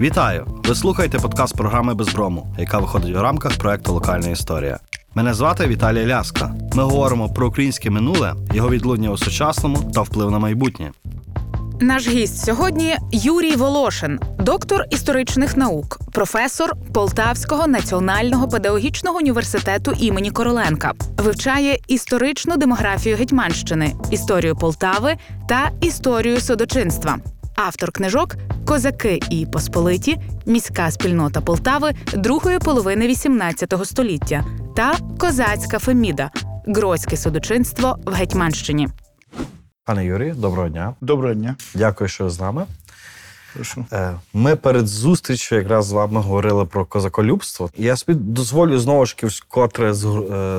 Вітаю! Ви слухаєте подкаст програми Безброму, яка виходить у рамках проекту Локальна історія. Мене звати Віталій Ляска. Ми говоримо про українське минуле, його відлуння у сучасному та вплив на майбутнє. Наш гість сьогодні Юрій Волошин, доктор історичних наук, професор Полтавського національного педагогічного університету імені Короленка, вивчає історичну демографію Гетьманщини, історію Полтави та історію судочинства. Автор книжок Козаки і Посполиті, міська спільнота Полтави другої половини XVIII століття та Козацька Феміда Грозьке судочинство в Гетьманщині. Пане Юрію, доброго дня. Доброго дня. Дякую, що з нами. Прошу. Е, Ми перед зустрічю якраз з вами говорили про козаколюбство. Я собі дозволю знову ж вкотре е,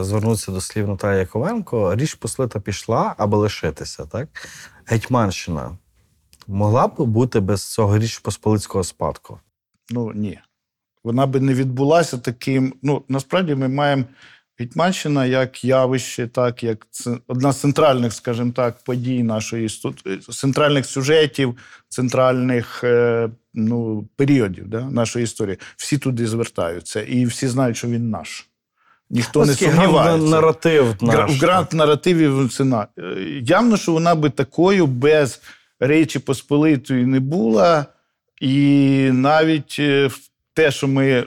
звернутися до слів Наталії Яковенко. Річ послита пішла, аби лишитися. Так? Гетьманщина могла б бути без цього річ посполицького спадку. Ну ні. Вона би не відбулася таким. Ну, насправді ми маємо Гетьманщина як явище, так, як одна з центральних, скажімо так, подій нашої центральних сюжетів, центральних е, ну, періодів да, нашої історії. Всі туди звертаються, і всі знають, що він наш. Ніхто не Оскільки гранд- сумнівається. наратив наш. в гранд наративі. Е, Явно, що вона би такою без Речі Посполитої не була. І навіть е, те, що ми е,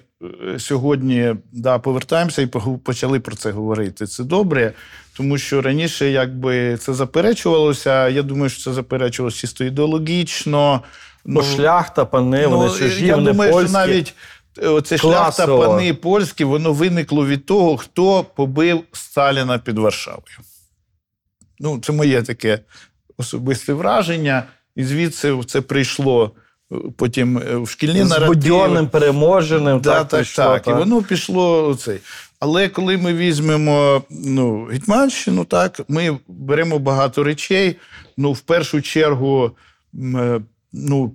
сьогодні да, повертаємося і почали про це говорити, це добре, тому що раніше якби це заперечувалося. Я думаю, що це заперечувалося чисто ідеологічно. Бо шляхта, пани, вони чужі, Ну, я вони думаю, польські. що навіть е, оце шляхта пани польські, воно виникло від того, хто побив Сталіна під Варшавою. Ну, це моє таке особисте враження. І звідси це прийшло е, потім е, в шкільні з наративи. будьонним, переможеним. Да, так, так, пішло, так. І воно пішло оцей. Але коли ми візьмемо ну, Гетьманщину, так, ми беремо багато речей. Ну, в першу чергу, е, ну,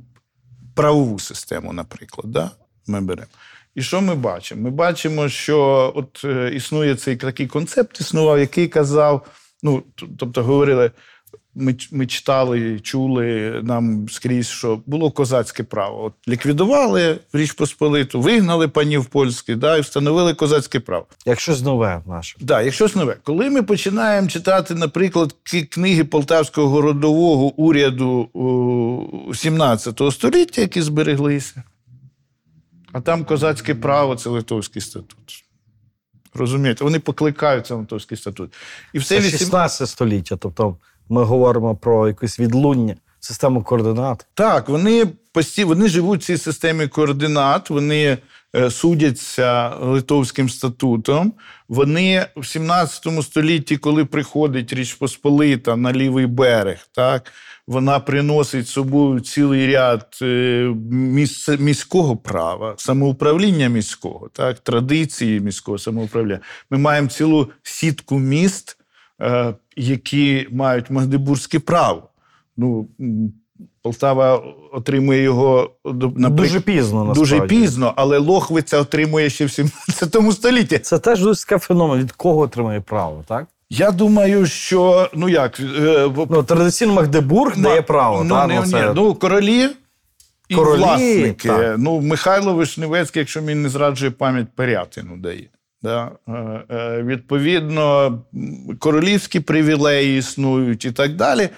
правову систему, наприклад, да, ми беремо. І що ми бачимо? Ми бачимо, що от існує цей такий концепт, існував, який казав, ну, тобто говорили, ми, ми читали, чули нам скрізь, що було козацьке право. От ліквідували Річ Посполиту, вигнали панів польських, да, і встановили козацьке право. Як щось нове наше. Да, як щось нове. Коли ми починаємо читати, наприклад, книги полтавського городового уряду у 17 століття, які збереглися, а там козацьке право це Литовський статут. Розумієте, вони покликаються на Литовський статут. І все Це 16 століття, тобто ми говоримо про якусь відлуння, систему координат. Так, вони постійно вони живуть в цій системі координат, вони е, судяться Литовським статутом. Вони в 17 столітті, коли приходить Річ Посполита на лівий берег, так, вона приносить собою цілий ряд е, місце, міського права, самоуправління міського, так, традиції міського самоуправління. Ми маємо цілу сітку міст, які мають магдебурзьке право. Ну, Полтава отримує його до- наприк- Дуже пізно, насправді. дуже пізно, але Лохвиця отримує ще в 17 столітті. Це теж дуже цікавий феномен. Від кого отримує право, так? Я думаю, що ну як е, Ну, традиційно Магдебург дає право. ну, та? не, ну, це... ні, ну, королі і Королі, власники. так. Ну, Михайло Вишневецький, якщо мені не зраджує пам'ять, Пирятину дає. Да? Е, е, відповідно, королівські привілеї існують і так далі.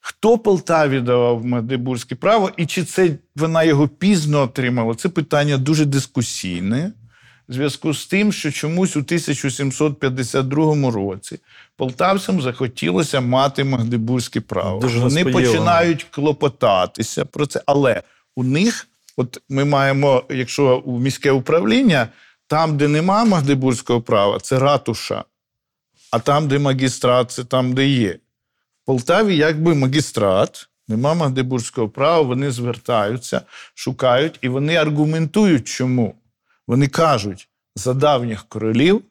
Хто Полтаві давав Магдебурзьке право, і чи це вона його пізно отримала? Це питання дуже дискусійне. В зв'язку з тим, що чомусь у 1752 році полтавцям захотілося мати Магдебурзьке право. Дуже Вони починають клопотатися про це. Але у них, от ми маємо, якщо у міське управління, там, де нема Магдебурзького права, це ратуша. А там, де магістрат, це там, де є. В Полтаві якби магістрат, нема Магдебурзького права, вони звертаються, шукають і вони аргументують, чому. Вони кажуть, за давніх королів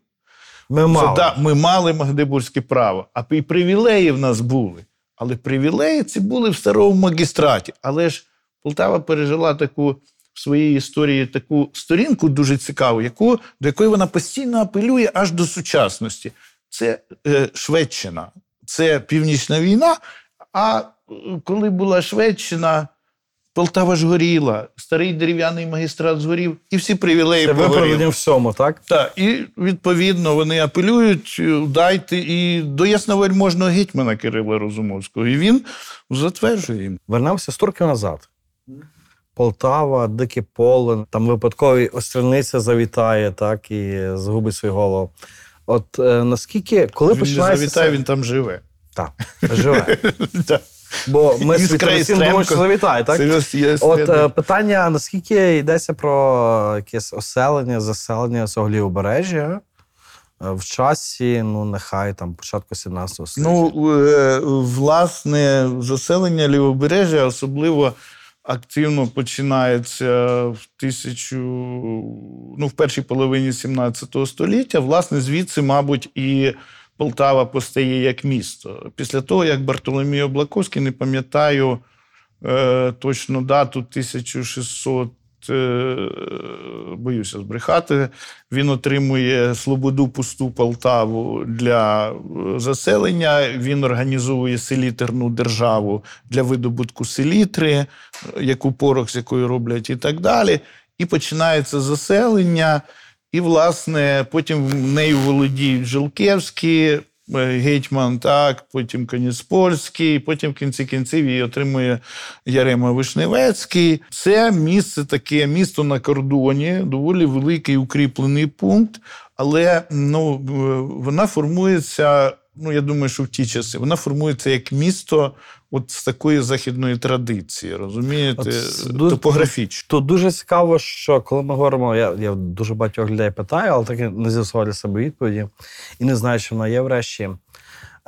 Ми мали. Зада- ми мали Магдебурзьке право, а і привілеї в нас були. Але привілеї ці були в старому магістраті. Але ж Полтава пережила таку в своїй історії таку сторінку дуже цікаву, яку, до якої вона постійно апелює аж до сучасності. Це е, Шведщина, це Північна війна. А е, коли була Шведщина, Полтава ж горіла, старий дерев'яний магістрат згорів, і всі привілеї Це погоріли. всьому, так? Так, і відповідно вони апелюють, е, дайте і до ясновельможного гетьмана Кирила Розумовського. І він затверджує їм. Вернемося 100 років назад. Полтава, дике поле, там випадковий острівниця завітає, так, і згубить свою голову. От е, наскільки, коли Він не починається. завітає, це- він там живе. Так, живе. Бо ми всім думаємо, що завітає, так? От е, питання: наскільки йдеться про якесь оселення, заселення цього лівобережжя е, в часі, ну нехай там початку 17 століття. Ну, власне, заселення лівобережжя особливо активно починається в тисячу, ну, в першій половині 17 століття. Власне, звідси, мабуть, і Полтава постає як місто. Після того, як Бартоломій Облаковський, не пам'ятаю е, точну дату 1600. Е, Боюся збрехати. Він отримує Слободу пусту Полтаву для е, заселення. Він організовує селітерну державу для видобутку селітри, е, яку порох з якої роблять, і так далі. І починається заселення. І, власне, потім нею володіють Жилкевські, гетьман, так, потім Коніцпольський, потім в кінці кінців її отримує Ярема Вишневецький. Це місце таке, місто на кордоні, доволі великий укріплений пункт, але ну, е, вона формується. Ну, я думаю, що в ті часи вона формується як місто от з такої західної традиції, розумієте, От ду- топографічно. Тут дуже цікаво, що коли ми говоримо, я, я дуже багатьох людей питаю, але таки не з'ясував для себе відповіді, і не знаю, чи вона є врешті.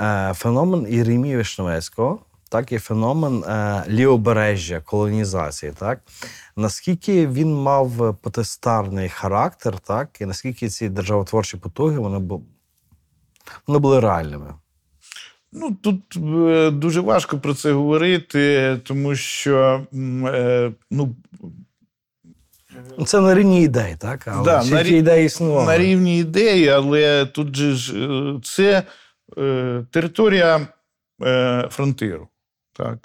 Е, феномен Єремії Вишневецького, так, і феномен е, лівобережжя, колонізації, так. Наскільки він мав потестарний характер, так, і наскільки ці державотворчі потуги вони, бу- вони були реальними. Ну, тут е, дуже важко про це говорити, тому що е, ну, Ну, Це на рівні ідей, так? Але Да, на ті рі- ідеї існували? на рівні ідеї, але тут же ж е, це е, територія е, фронтиру. Так.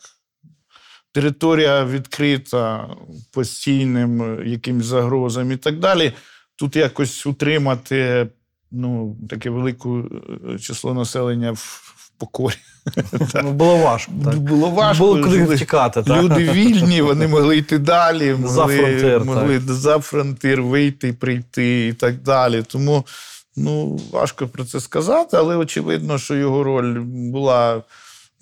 Територія відкрита постійним якимсь загрозам і так далі. Тут якось утримати ну, таке велике е, число населення в, в покорі. Ну, було важко. Так? Було важко. Було куди втікати, так? Люди вільні, вони могли йти далі, могли, За фронтир, могли за фронтир вийти, прийти і так далі. Тому ну, важко про це сказати, але очевидно, що його роль була.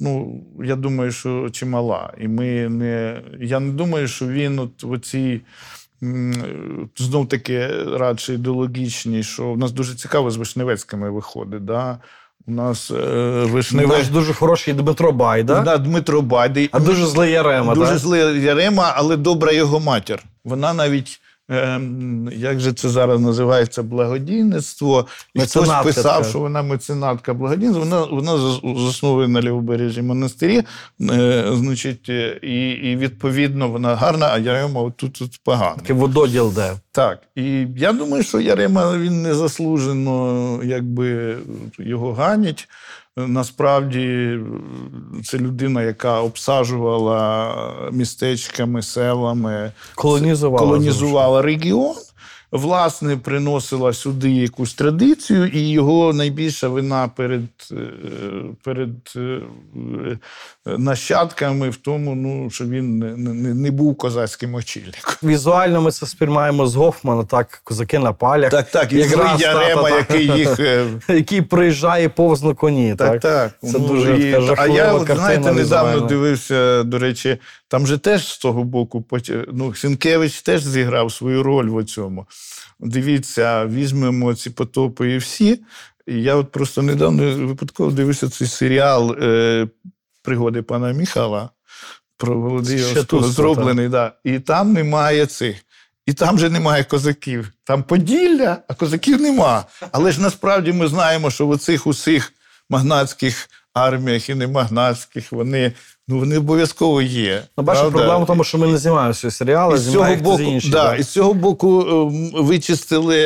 Ну, я думаю, що чимала. І ми не. Я не думаю, що він от в оцій. Знов таки радше ідеологічні, що в нас дуже цікаво з Вишневецькими виходить. Да? У нас е, Наш Вишневець. дуже хороший Дмитро Байда, Да, Дмитро Байдий. а дуже злий Ярема. Дуже так? злий Ярема, але добра його матір. Вона навіть, ем, як же це зараз називається, благодійництво. І хтось писав, що вона меценатка благодійництва. Вона, вона зас- засновує на лівобережжі монастирі, е, значить, е, і, і відповідно вона гарна, а Ярема отут тут погана. Такий вододіл де. Так, і я думаю, що Ярема він незаслужено якби його ганять. Насправді це людина, яка обсаджувала містечками, селами, Колонізувала. колонізувала регіон. Власне, приносила сюди якусь традицію, і його найбільша вина перед, е, перед е, нащадками в тому, ну, що він не, не, не був козацьким очільником. Візуально ми це сприймаємо з Гофмана, так, козаки на палях. Так, так, і злий Ярема, який їх. е, Який приїжджає повз на коні. Так, Так, так. Це Ну, дуже і- така А я, от, знаєте, недавно дивився, до речі, там же теж з того боку, ну, Сінкевич теж зіграв свою роль в цьому. Дивіться, візьмемо ці потопи і всі. Я от просто недавно випадково дивився цей серіал е, Пригоди пана Міхала про тут, зроблений. Да. І там немає цих. І там же немає козаків. Там Поділля, а козаків нема. Але ж насправді ми знаємо, що в оцих усіх магнатських арміях і не магнатських, вони, ну, вони обов'язково є. Ну, бачите, проблема в тому, що ми не знімаємо всі серіали, І з цього боку, інший. да, і з цього боку ем, вичистили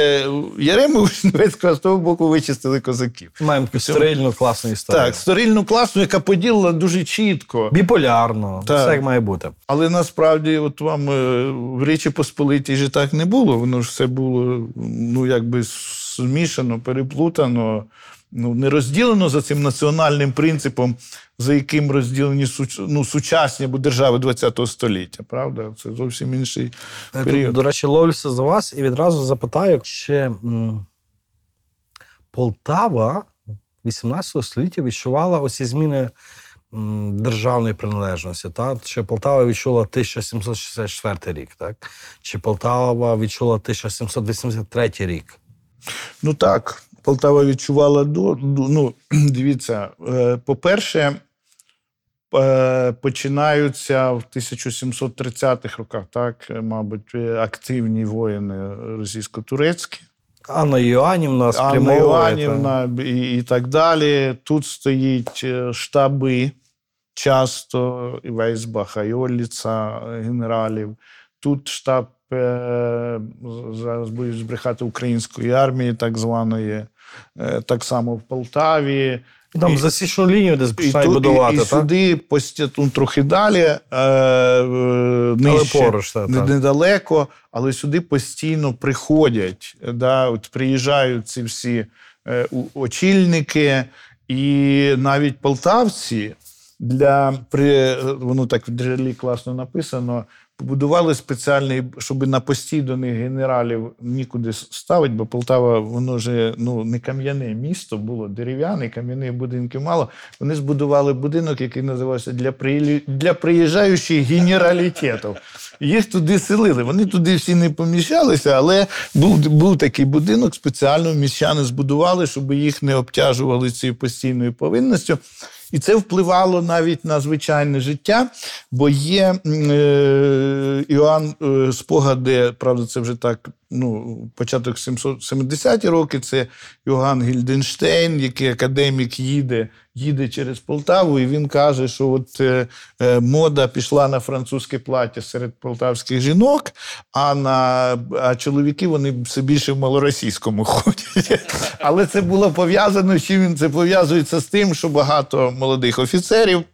Ярему Вишневецького, а з того боку вичистили козаків. Маємо таку стерильну, класну історію. Так, стерильну класну, яка поділила дуже чітко. Біполярно, Так. все як має бути. Але насправді, от вам е, в Речі Посполитій же так не було. Воно ж все було ну, якби змішано, переплутано, ну, не розділено за цим національним принципом, за яким розділені суч- ну, сучасні або держави ХХ століття. Правда? Це зовсім інший період. До речі, ловлюся за вас і відразу запитаю, чи Полтава 18 століття відчувала оці зміни державної приналежності. Та? Чи Полтава відчула 1764 рік, так? Чи Полтава відчула 1783 рік? Ну так, Полтава відчувала до. Ну, дивіться, е, по-перше, е, починаються в 1730-х роках, так, е, мабуть, активні воїни російсько-турецькі. Анна Йоанівна Анна та. І, і так далі. Тут стоїть штаби, часто і Вейсбаха, е, генералів. Тут штаб, зараз боюсь збрехати української армії, так званої, е, так само в Полтаві. Там І- засічну лінію десь починають будувати, і, і так? сюди ну, трохи далі, е, е, нижче, поруч, так, не- так. недалеко, але сюди постійно приходять. Да, от приїжджають ці всі е, очільники, і навіть полтавці для при воно так в джерелі класно написано. Побудували спеціальний, щоб на постій до них генералів нікуди ставити, бо Полтава, воно вже ну не кам'яне місто було, дерев'яне, кам'яних будинків мало. Вони збудували будинок, який називався для приїлі... для приїжджаючих генералітетів. Їх туди селили. Вони туди всі не поміщалися, але був, був такий будинок, спеціально міщани збудували, щоб їх не обтяжували цією постійною повинністю. І це впливало навіть на звичайне життя, бо є е, Іоанн е, спогади, правда, це вже так, ну, початок 770-ті роки, це Йоганн Гільденштейн, який академік їде, їде через Полтаву, і він каже, що от е, е, мода пішла на французьке плаття серед полтавських жінок, а на а чоловіки вони все більше в малоросійському ходять. Але це було пов'язано чим він це пов'язується з тим, що багато молодих офіцерів.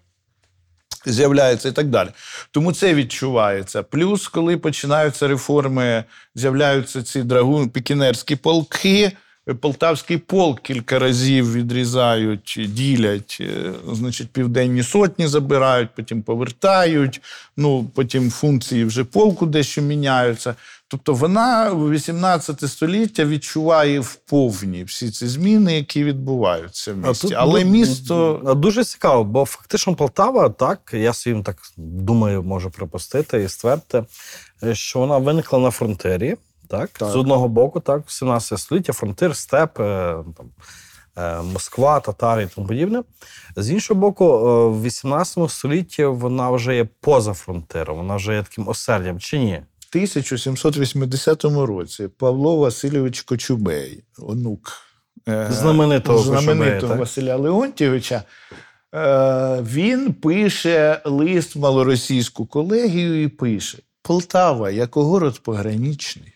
З'являється і так далі. Тому це відчувається. Плюс, коли починаються реформи, з'являються ці драгун, пікінерські полки. Полтавський полк кілька разів відрізають, ділять, е, значить, південні сотні забирають, потім повертають. Ну, потім функції вже полку дещо міняються. Тобто вона в 18 століття відчуває вповні всі ці зміни, які відбуваються в А місті. тут Але місто дуже цікаво, бо фактично Полтава, так, я своїм так думаю, можу припустити і ствердити, е, що вона виникла на фронтирі. Так? Так. З одного боку, так, в 17 століття фронтир, степ, е, там, е, Москва, татари і тому подібне. З іншого боку, в 18 столітті вона вже є поза фронтиром, вона вже є таким осердям, чи ні? В 1780 році Павло Васильович Кочубей, онук Знаменитого Кочубея, знаменитого так? Василя Леонтьєвича, е, він пише лист в малоросійську колегію і пише: Полтава як город пограничний.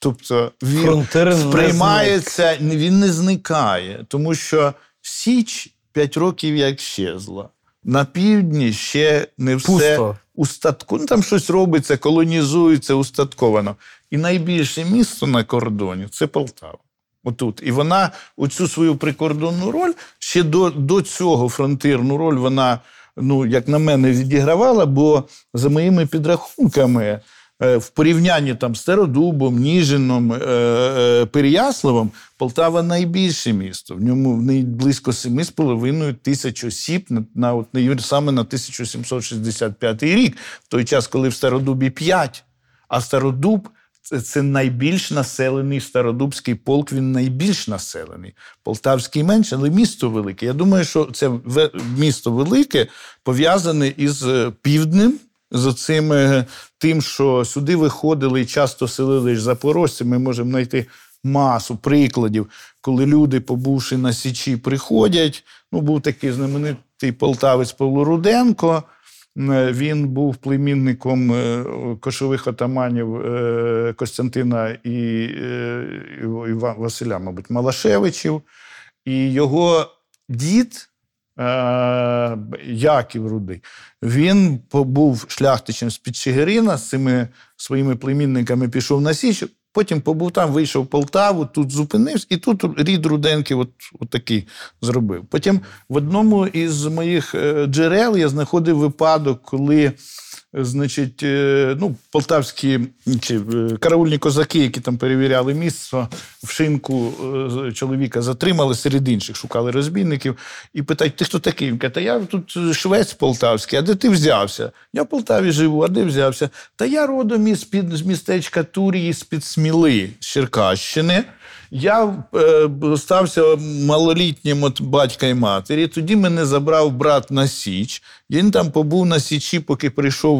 Тобто він Фронтир не сприймається, він не зникає, тому що Січ 5 років як щезла. На півдні ще не все Пусто. устатку. Ну, там щось робиться, колонізується, устатковано. І найбільше місто на кордоні це Полтава. Отут. І вона оцю свою прикордонну роль ще до, до цього фронтирну роль вона, ну, як на мене, відігравала, бо за моїми підрахунками, в порівнянні там з Стародубом, Ніжином, е, е, Переяславом, Полтава найбільше місто. В ньому близько 7,5 тисяч осіб на, от, саме на 1765 рік, в той час, коли в Стародубі 5, а Стародуб це, найбільш населений Стародубський полк, він найбільш населений. Полтавський менше, але місто велике. Я думаю, що це місто велике пов'язане із е, півднем, з цим тим, що сюди виходили і часто селили запорожці. Ми можемо знайти масу прикладів, коли люди, побувши на Січі, приходять. Ну, був такий знаменитий полтавець Павло Руденко. Е, Він був племінником е, кошових отаманів е, Костянтина і, е, Василя, мабуть, Малашевичів. І його дід е, Яків Рудий, він побув шляхтичем з під Чигирина, з цими своїми племінниками пішов на Січ, потім побув там, вийшов в Полтаву, тут зупинився, і тут рід Руденків от, от такий зробив. Потім в одному із моїх е, джерел я знаходив випадок, коли е, значить, е, ну, полтавські чи е, караульні козаки, які там перевіряли місце, в шинку е, чоловіка затримали серед інших, шукали розбійників, і питають: ти хто такий? Він каже, та я тут швець полтавський, а де ти взявся? Я в Полтаві живу, а де взявся? Та я родом із під з містечка Турії, з-під Сміли, з Черкащини. Я е, стався малолітнім от батька і матері. Тоді мене забрав брат на Січ. Він там побув на Січі, поки прийшов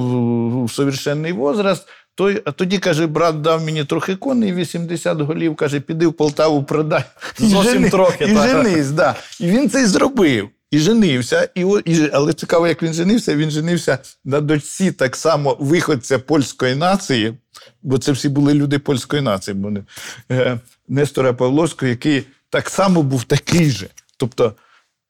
в- совершенний возраст. Той, а тоді, каже, брат дав мені трохи коней, 80 голів, каже, піди в Полтаву, продай. Зовсім трохи, І так. женись, да. І він це й зробив. І женився. І, і, але цікаво, як він женився, він женився на дочці так само виходця польської нації, бо це всі були люди польської нації. Бо не- е, Нестора Павловського, який так само був такий же. Тобто,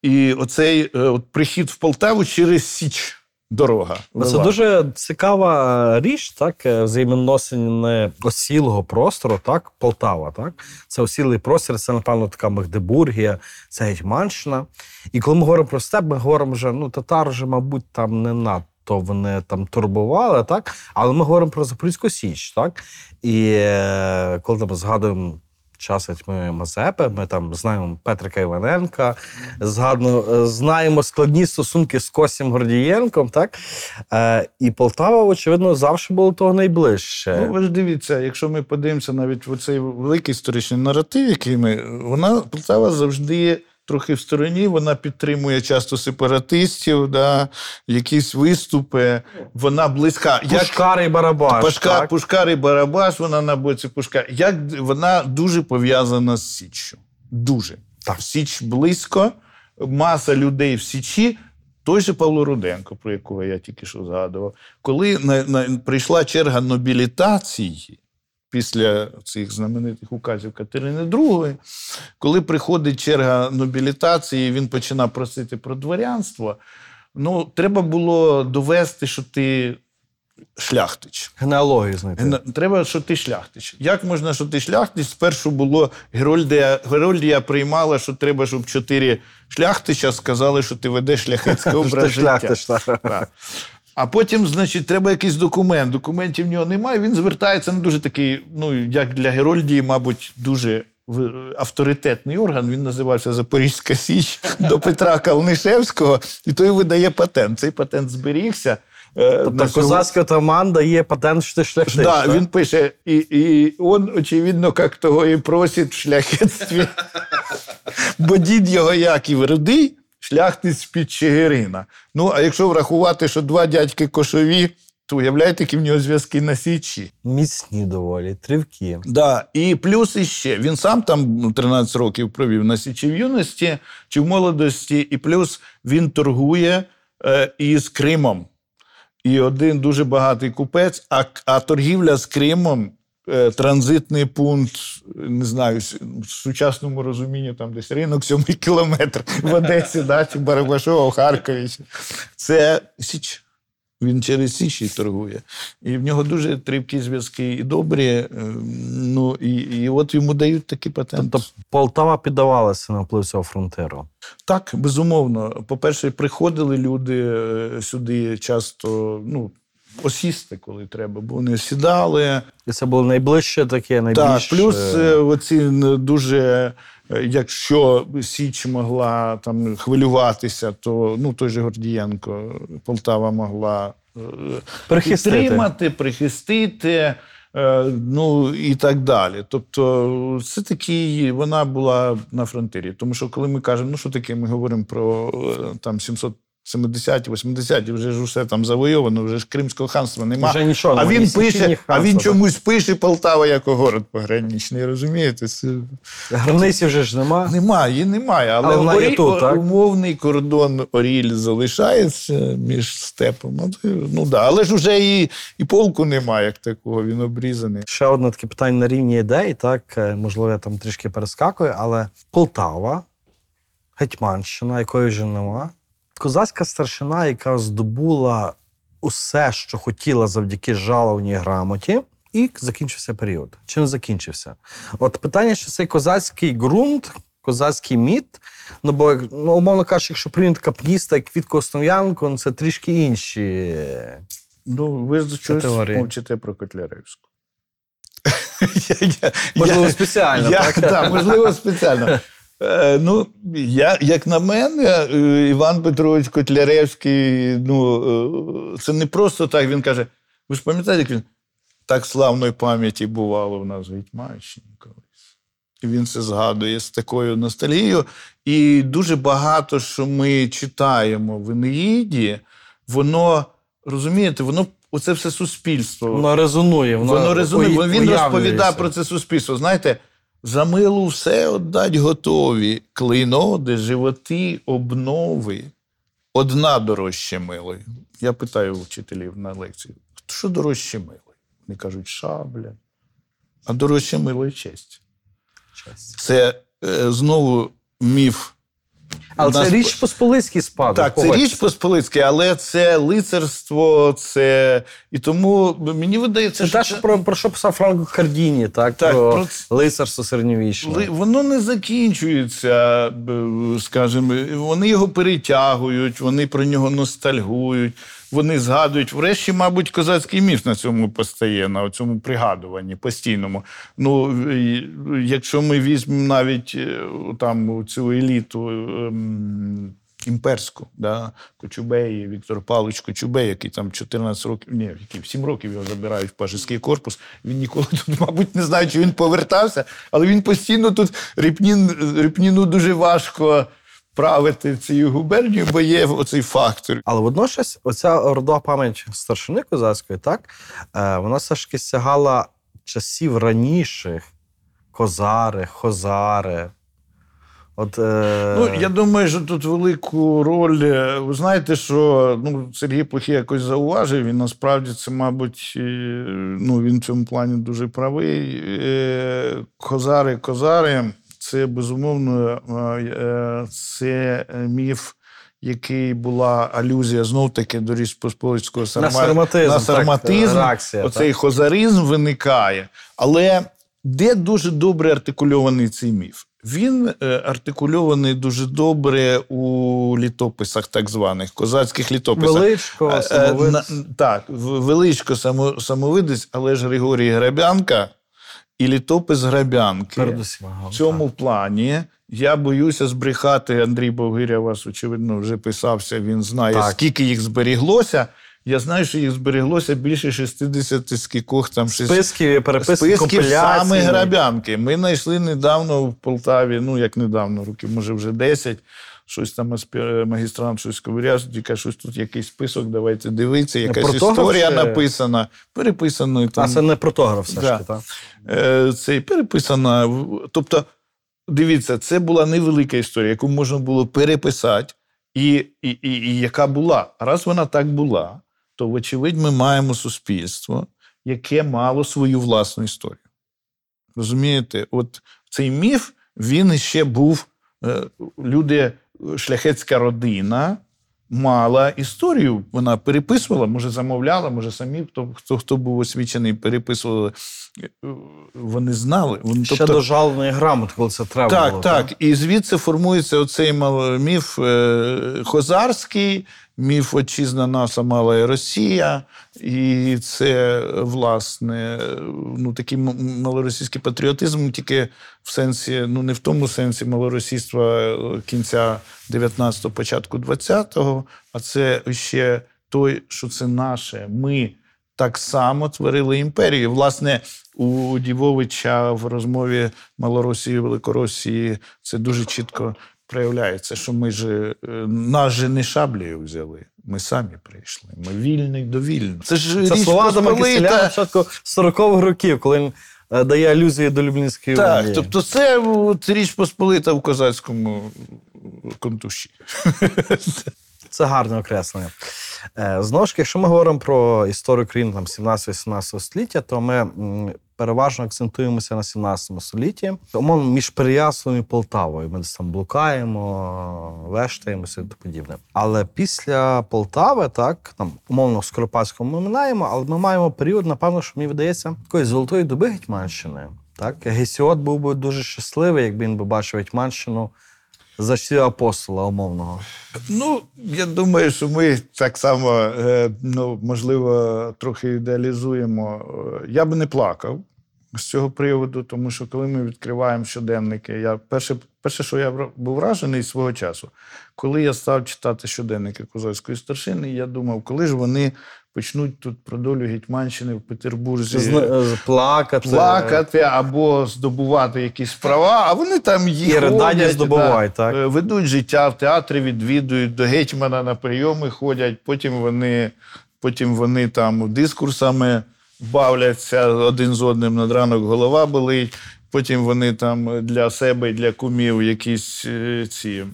і оцей е, от прихід в Полтаву через Січ дорога. Ну, Це дуже цікава річ, так, е, взаємоносини осілого простору, так, Полтава, так. Це осілий простір, це, напевно, така Магдебургія, це Гетьманщина. І коли ми говоримо про степ, ми говоримо вже, ну, татар вже, мабуть, там не надто вони там турбували, так? Але ми говоримо про Запорізьку Січ, так? І е, коли там згадуємо час ми Мазепи, ми там знаємо Петрика Іваненка, згадно, е, знаємо складні стосунки з Косім Гордієнком, так? Е, і Полтава, очевидно, завжди було того найближче. Ну, ви ж дивіться, якщо ми подивимося навіть в цей великий історичний наратив, який ми. Вона Полтава завжди трохи в стороні, вона підтримує часто сепаратистів, да, якісь виступи. Вона близька. Пушкар і Барабаш. Пашка, так? Пушкар і Барабаш, вона на боці Пушка. Як вона дуже пов'язана з Січчю. Дуже. Так. Січ близько, маса людей в Січі. Той же Павло Руденко, про якого я тільки що згадував, коли на, на, прийшла черга нобілітації після цих знаменитих указів Катерини II, коли приходить черга нобілітації, він починає просити про дворянство. Ну, треба було довести, що ти шляхтич. Генеалогію знайти. Треба, що ти шляхтич. Як можна, що ти шляхтич? Спершу було Герольдія, Герольдія приймала, що треба, щоб чотири шляхтича сказали, що ти ведеш шляхетське образ життя. Так. Так. А потім, значить, треба якийсь документ. Документів в нього немає. Він звертається на дуже такий, ну як для Герольдії, мабуть, дуже авторитетний орган. Він називався Запорізька Січ до Петра Калнишевського, і той видає патент. Цей патент зберігся. е, на Тобто сьогодні. козацький отаман дає патент, ти шляхтиш. Да, він пише, і, і он, очевидно, як того і просить в шляхетстві. Бо дід його Яків Рудий, шляхтець з-під Чигирина. Ну, а якщо врахувати, що два дядьки кошові, то уявляєте, які в нього зв'язки на Січі. Міцні доволі, тривкі. Да. І плюс іще. Він сам там ну, 13 років провів на Січі в юності чи в молодості, і плюс він торгує е, із Кримом. І один дуже багатий купець, а, а торгівля з Кримом. Е, Транзитний пункт, не знаю, в сучасному розумінні, там десь ринок сьомий кілометр в Одесі, да, чи Барабашова, в Харкові. Це Січ. Він через Січі торгує. І в нього дуже тріпкі зв'язки і добрі. е, Ну, і, і от йому дають такий патент. Тобто Полтава піддавалася на вплив цього фронтиру. Так, безумовно. По-перше, приходили люди е, сюди часто, ну, осісти, коли треба, бо вони сідали. І це було найближче таке, найбільш... Так, плюс е, е, оці дуже. е, Якщо Січ могла там хвилюватися, то ну той же Гордієнко, Полтава могла Прихистити. підтримати, прихистити, ну і так далі. Тобто, це такий, вона була на фронтирі. Тому що коли ми кажемо, ну що таке, ми говоримо про там 700 70-ті, 80-ті, вже ж усе там завойовано, вже ж Кримського ханства нема. Вже нічого а немає, він пише, а він чомусь пише Полтава як город пограничний, розумієте? Це... Границі вже ж нема. Немає, її немає. Але, Але вона є тут, так? умовний кордон Оріль залишається між степом. Ну, Ну да. Але ж уже і, і полку немає, як такого, він обрізаний. Ще одне таке питання на рівні ідей, так, е, можливо, я там трішки перескакую, але Полтава, Гетьманщина, якої вже нема. Козацька старшина, яка здобула усе, що хотіла завдяки жаловній грамоті, і закінчився період. Чи не закінчився? От питання, що цей козацький ґрунт, козацький міт, ну бо, ну, умовно кажучи, якщо прийняти капніста, як Квітко Основ'янку, ну, це трішки інші. Ну, ви ж теорія. мовчите про Котляревську. Можливо, спеціально? Так, можливо, спеціально. Е, ну, я, як на мене, е, Іван Петрович Котляревський, ну, е, це не просто так. Він каже: ви ж пам'ятаєте, як він так славної пам'яті бувало в нас в Гетьманщині колись. І він це згадує з такою ностальгією. І дуже багато, що ми читаємо в Енеїді, воно, розумієте, воно оце все суспільство. Воно резонує. Воно, Воно резонує. Він розповідає про це суспільство. Знаєте, за милу все отдать готові. Клейноди, животи, обнови. Одна дорожче милої. Я питаю вчителів на лекції: що дорожче милої? Вони кажуть, шабля. А дорожче милої честь. Це е, знову міф. Але нас це річ посполицький спадок. так, це річ Посполицький, але це лицарство, це. І тому мені видається, Це те, що про, про що писав Франко Кардіні, так? Так, про, про лицарство середньовічне. Ли- Воно не закінчується, скажімо, вони його перетягують, вони про нього ностальгують, вони згадують. Врешті, мабуть, козацький міф на цьому постає, на цьому пригадуванні постійному. Ну, якщо ми візьмемо навіть е, там цю еліту. ем, Імперську, да? Кочубей, Віктор Павлович Кочубей, який там 14 років, ні, який 7 років його забирають в пажеський корпус. Він ніколи тут, мабуть, не знаю, чи він повертався, але він постійно тут Ріпнін, Ріпніну дуже важко правити цією губернією, бо є оцей фактор. Але водночас, оця родова пам'ять старшини козацької, так, е, вона все ж таки сягала часів раніших козари, хозари. От, е... Ну, я думаю, що тут велику роль. е, Ви знаєте, що ну, Сергій Плохий якось зауважив, він насправді це, мабуть, е, ну, він в цьому плані дуже правий. Козари, козари це безумовно е, е, це міф. Який була алюзія знов таки до Річ Посполицького На сарматизм, на так. Оцей хозаризм виникає. Але де дуже добре артикульований цей міф? Він е, артикульований дуже добре у літописах, так званих козацьких літописах. Величко, самовидець. Так, величко самовидець, але ж Григорій Грабянка і літопис Грабянки. Передусім. В цьому плані я боюся збрехати. Андрій Богиря вас, очевидно, вже писався. Він знає, Так. скільки їх зберіглося. Я знаю, що їх зберіглося більше 60 скількох там. Списків, переписки, списків саме грабянки. Ми знайшли недавно в Полтаві, ну як недавно, років, може, вже 10. Щось там аспі- магістрант щось ковиряв, каже, щось тут якийсь список, давайте дивитися, якась Протограф історія чи- написана, переписано. і А це не протограф все ж Да. таки, так? Е, це переписана. Тобто, дивіться, це була невелика історія, яку можна було переписати, і, і, і, і яка була. Раз вона так була, то, вочевидь, ми маємо суспільство, яке мало свою власну історію. Розумієте, от цей міф він ще був. е, Люди, шляхетська родина мала історію. Вона переписувала, може, замовляла, може, самі хто, хто, хто був освічений, переписували. Вони знали. Вони, Ще до жалної грамоти, коли це треба так, було. так. І звідси формується оцей міф е, хозарський, міф отчизна наша мала і Росія. І це, власне, ну, такий малоросійський патріотизм, тільки в сенсі, ну не в тому сенсі малоросійства е, кінця 19-го, початку 20-го, а це ще той, що це наше. Ми так само творили імперію. Власне, у Дівовича в розмові Малоросії і Великоросії це дуже чітко проявляється, що ми ж е, нас же не шаблею взяли. Ми самі прийшли. Ми вільний до вільного. Це ж Це слова Адама Киселя початку 40-х років, коли він е, дає алюзії до Люблінської Так, унії. тобто це от, річ Посполита в козацькому контуші. Це гарне окреслення. Е, Знову ж якщо ми говоримо про історію країн 17-18 століття, то ми переважно акцентуємося на 17 столітті. Умовно, між Переяславом і Полтавою ми десь там блукаємо, вештаємося і подібне. Але після Полтави, так, там, умовно, Скоропадського ми минаємо, але ми маємо період, напевно, що мені видається, такої золотої доби Гетьманщини. Так? Гесіот був би дуже щасливий, якби він бачив Гетьманщину за часів апостола умовного. Ну, я думаю, що ми так само, е, ну, можливо, трохи ідеалізуємо. Я би не плакав з цього приводу, тому що коли ми відкриваємо щоденники, я перше, перше, що я був вражений свого часу, коли я став читати щоденники козацької старшини, я думав, коли ж вони почнуть тут про долю Гетьманщини в Петербурзі Зна- е, плакати. плакати або здобувати якісь права, а вони там є. І ридання ходять, здобувають, да, так. е, Ведуть життя в театрі, відвідують до гетьмана на прийоми ходять, потім вони, потім вони там дискурсами бавляться один з одним над ранок голова болить. Потім вони там для себе і для кумів якісь е, ці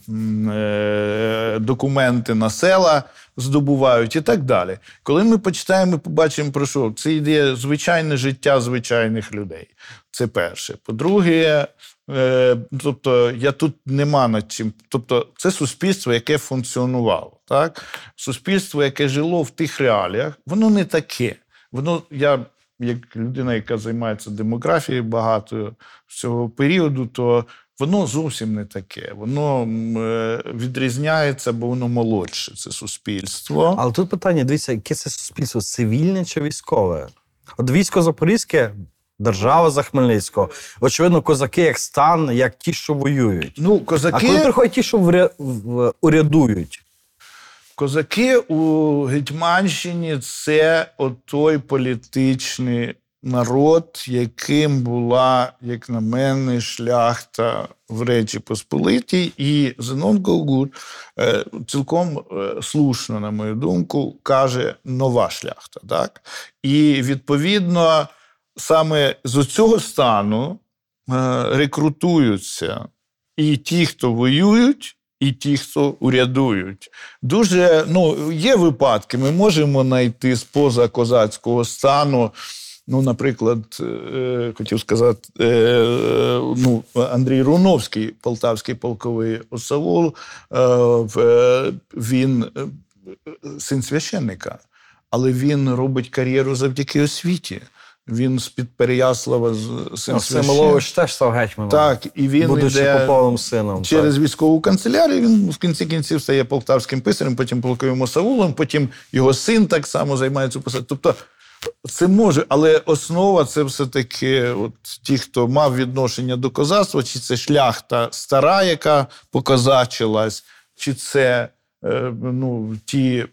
е, документи на села здобувають і так далі. Коли ми почитаємо, побачимо про що це йде звичайне життя звичайних людей. Це перше. По-друге, е, тобто я тут нема над чим. Тобто, це суспільство, яке функціонувало. Так? Суспільство, яке жило в тих реаліях, воно не таке. Воно я. Як людина, яка займається демографією багато з цього періоду, то воно зовсім не таке. Воно е, відрізняється, бо воно молодше. Це суспільство. Але тут питання: дивіться, яке це суспільство цивільне чи військове? От військо Запорізьке держава за Хмельницького. Очевидно, козаки як стан, як ті, що воюють. Ну, А козаки, коли приходять ті, що вря... урядують, козаки у Гетьманщині це отой політичний народ, яким була, як на мене, шляхта в Речі Посполитій. І Зенон Колгут е, цілком е, слушно, на мою думку, каже нова шляхта. Так? І відповідно саме з цього стану е, рекрутуються і ті, хто воюють, і ті, хто урядують. Дуже ну, є випадки, ми можемо знайти з поза козацького стану. Ну, наприклад, е, хотів сказати, е, ну, Андрій Руновський, полтавський полковий осавул, е, він син священника, але він робить кар'єру завдяки освіті. Він з-під Переяслава з- син Ну. Семилович теж став гетьманом. Так, і він будучи поповим сином. через військову канцелярію. Він в кінці кінців стає полтавським писарем, потім полковим осавулом, потім його син так само займається посадою. Тобто це може, але основа це все-таки от ті, хто мав відношення до козацтва, чи це шляхта стара, яка покозачилась, чи це е, ну, ті,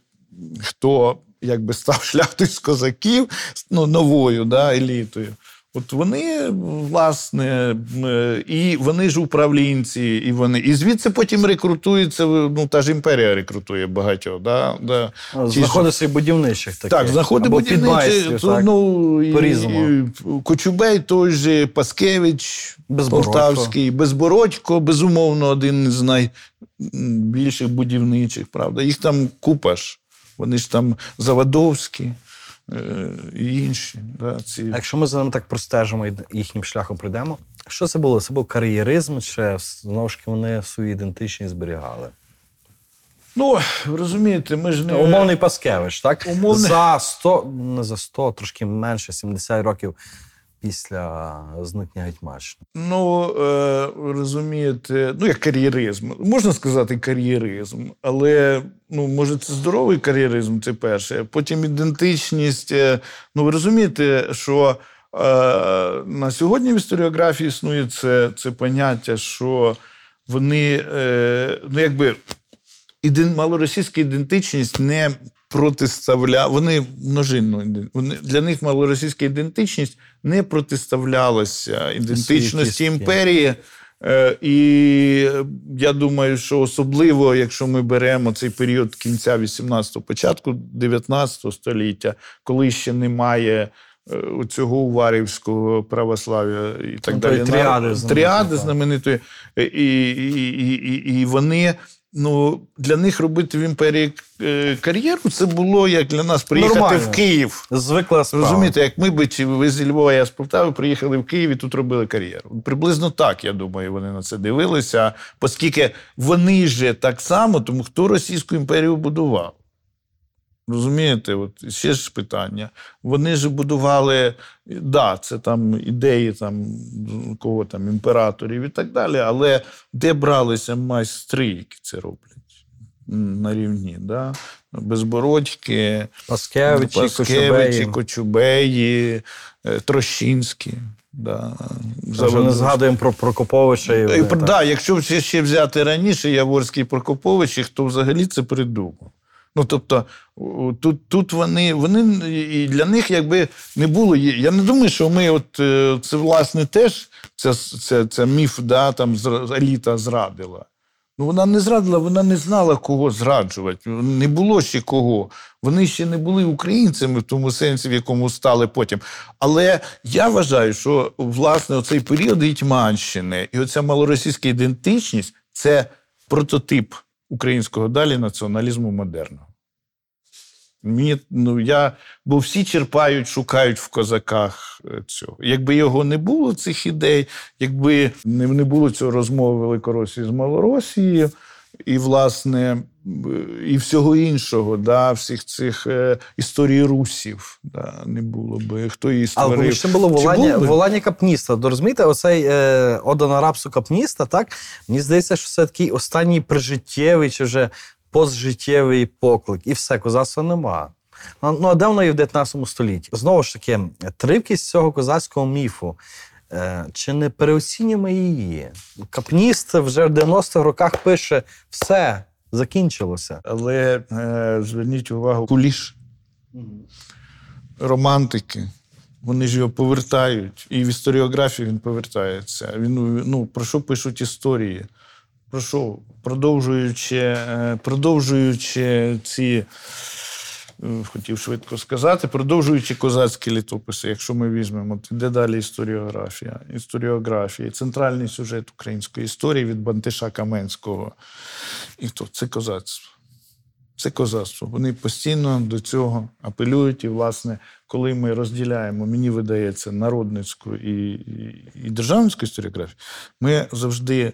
хто якби став шляхтою з козаків, ну, новою да, елітою. От вони, власне, е, і вони ж управлінці, і вони. І звідси потім рекрутуються, ну та ж імперія рекрутує багатьох. Да, да. Ну, Знаходиться і будівничих таких. так, знаходить так. ну, і, і Кочубей той же, Паскевич, Безбородько. Полтавський, Безбородько, безумовно, один з найбільших будівничих, правда. Їх там купа ж. Вони ж там Завадовські е, і інші. Да, ці. А Якщо ми за ним так простежимо і їхнім шляхом прийдемо, що це було? Це був кар'єризм, чи знову ж таки вони свою ідентичність зберігали? Ну, розумієте, ми ж не. Умовний Паскевич, так? Умовний. За 100, не за 100, трошки менше, 70 років після зникнення Гетьманщини. Ну, е, розумієте, ну, як кар'єризм. Можна сказати кар'єризм, але ну, може, це здоровий кар'єризм, це перше. Потім ідентичність. е, Ну, ви розумієте, що е, на сьогодні в історіографії існує це, це поняття, що вони, е, ну, якби. Іден, малоросійська ідентичність не протиставля... Вони множинно вони для них малоросійська ідентичність не протиставлялася ідентичності імперії Е, І я думаю, що особливо, якщо ми беремо цей період кінця 18-го, початку 19 століття, коли ще немає е, цього уварівського православ'я і так Ну, далі. тріади знаменитої, тріади знаменитої. І, і, і, і вони. Ну, для них робити в імперії е, кар'єру це було як для нас приїхати Нормально. в Київ. Звикла справа. Розумієте, як ми би чи ви зі Львова, я з Полтави, приїхали в Київ і тут робили кар'єру. Приблизно так, я думаю, вони на це дивилися, оскільки вони ж так само, тому хто Російську імперію будував? Розумієте, от ще ж питання. Вони ж будували, да, це там ідеї там, кого там, імператорів і так далі, але де бралися майстри, які це роблять на рівні? Да? Безбородьки, Паскевичі, Паскевичі, Кочубеї. Кочубеї, е, Трощинські. Да. Вже не згадуємо про Прокоповича. І, І, вони, пр- так. да, якщо ще, ще взяти раніше Яворський і Прокопович, хто взагалі це придумав. Ну, тобто, тут, тут вони, вони і для них якби не було. Я не думаю, що ми, от е, це власне теж це, це, це міф, да, там еліта зрадила. Ну, вона не зрадила, вона не знала, кого зраджувати. Не було ще кого. Вони ще не були українцями в тому сенсі, в якому стали потім. Але я вважаю, що власне оцей період Гетьманщини і оця малоросійська ідентичність це прототип українського далі націоналізму модерного. Мені, ну, я, бо всі черпають, шукають в козаках е, цього. Якби його не було, цих ідей, якби не, не було цього розмови Великоросії з Малоросією, і, власне, і всього іншого, да, всіх цих е, історій русів да, не було би. Хто її Але ще було волання, волання капніста. Розумієте, оцей е, Ода на рапсу капніста, так? Мені здається, що це такий останній прижиттєвий чи вже постжиттєвий поклик. І все, козацтва нема. Ну, ну, а де воно є в 19 столітті? Знову ж таки, тривкість цього козацького міфу. Е, чи не переоцінюємо її? Капніст вже в 90-х роках пише: все, закінчилося. Але е, зверніть увагу, куліш, романтики. Вони ж його повертають. І в історіографії він повертається. Він, ну, про що пишуть історії? Про що? Продовжуючи, е, продовжуючи ці, е, хотів швидко сказати, продовжуючи козацькі літописи, якщо ми візьмемо, де далі історіографія? Історіографія, центральний сюжет української історії від Бантиша Каменського. І хто? Це козацтво. Це козацтво. Вони постійно до цього апелюють. І, власне, коли ми розділяємо, мені видається, народницьку і, і, і державницьку історіографію, ми завжди,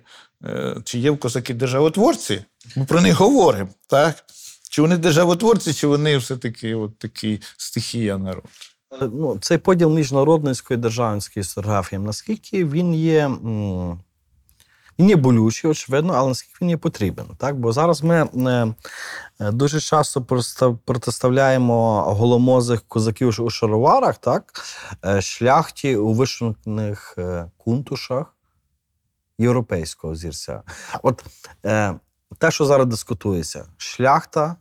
чи є в козаки державотворці, ми про них говоримо, так? Чи вони державотворці, чи вони все-таки от такі стихія народу. Е, ну, цей поділ між народницькою і державницькою історіографією, наскільки він є. Він є болючий, очевидно, але наскільки він є потрібен. Так? Бо зараз ми е, е, дуже часто протиставляємо голомозих козаків у шароварах, так? е, шляхті у вишуканих е, кунтушах європейського зірця. От е, те, що зараз дискутується: шляхта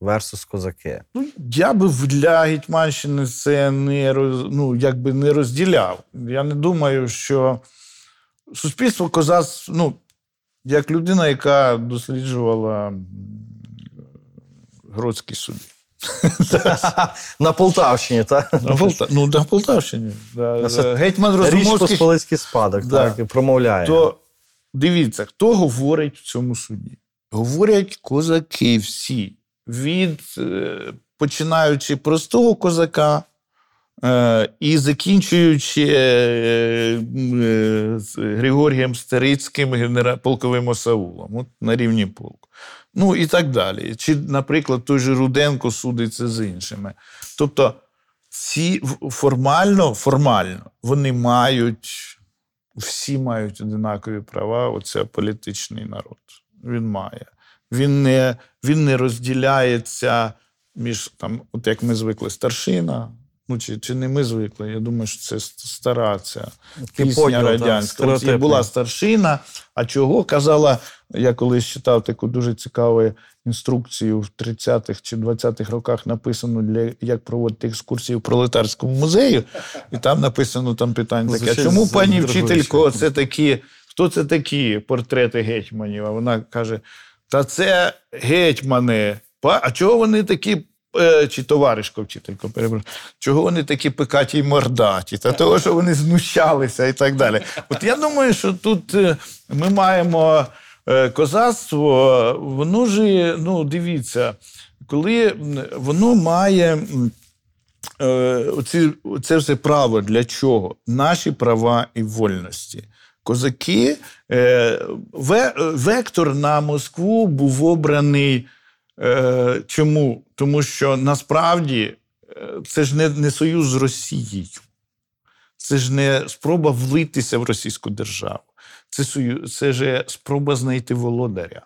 версус козаки. Ну, я би для Гетьманщини це не, роз, ну, якби не розділяв. Я не думаю, що суспільство козацтво, ну, як людина, яка досліджувала Гродський суд. На Полтавщині, так? Ну, на Полтавщині. Гетьман Річ Розумовський. Посполицький спадок, так, і промовляє. То дивіться, хто говорить в цьому суді? Говорять козаки всі. Від е, починаючи простого козака е, і закінчуючи е, з Григорієм Старицьким, полковим осаулом, от на рівні полку. Ну і так далі. Чи, наприклад, той же Руденко судиться з іншими. Тобто, ці формально, формально вони мають всі мають одинакові права. Оце політичний народ. Він має. Він не, він не розділяється між там, от як ми звикли, старшина. Ну, чи, чи не ми звикли? Я думаю, що це ст- стара ця пісня поділ, радянська. Була старшина. А чого казала, я колись читав таку дуже цікаву інструкцію в 30-х чи 20-х роках написано для як проводити екскурсії в пролетарському музеї, і там написано там питання таке: а чому пані вчителько, це такі хто це такі портрети гетьманів? А вона каже: Та це гетьмани. А чого вони такі? е, Чи товаришко вчителько, перепрошую, чого вони такі пекаті й мордаті? Та того, що вони знущалися і так далі. От я думаю, що тут е, ми маємо козацтво, воно ж, ну, дивіться, коли воно має е, оці, це все право для чого? Наші права і вольності. Козаки, е, ве, е, вектор на Москву був обраний. Е, чому? Тому що насправді е, це ж не, не союз з Росією. Це ж не спроба влитися в російську державу. Це, це ж спроба знайти володаря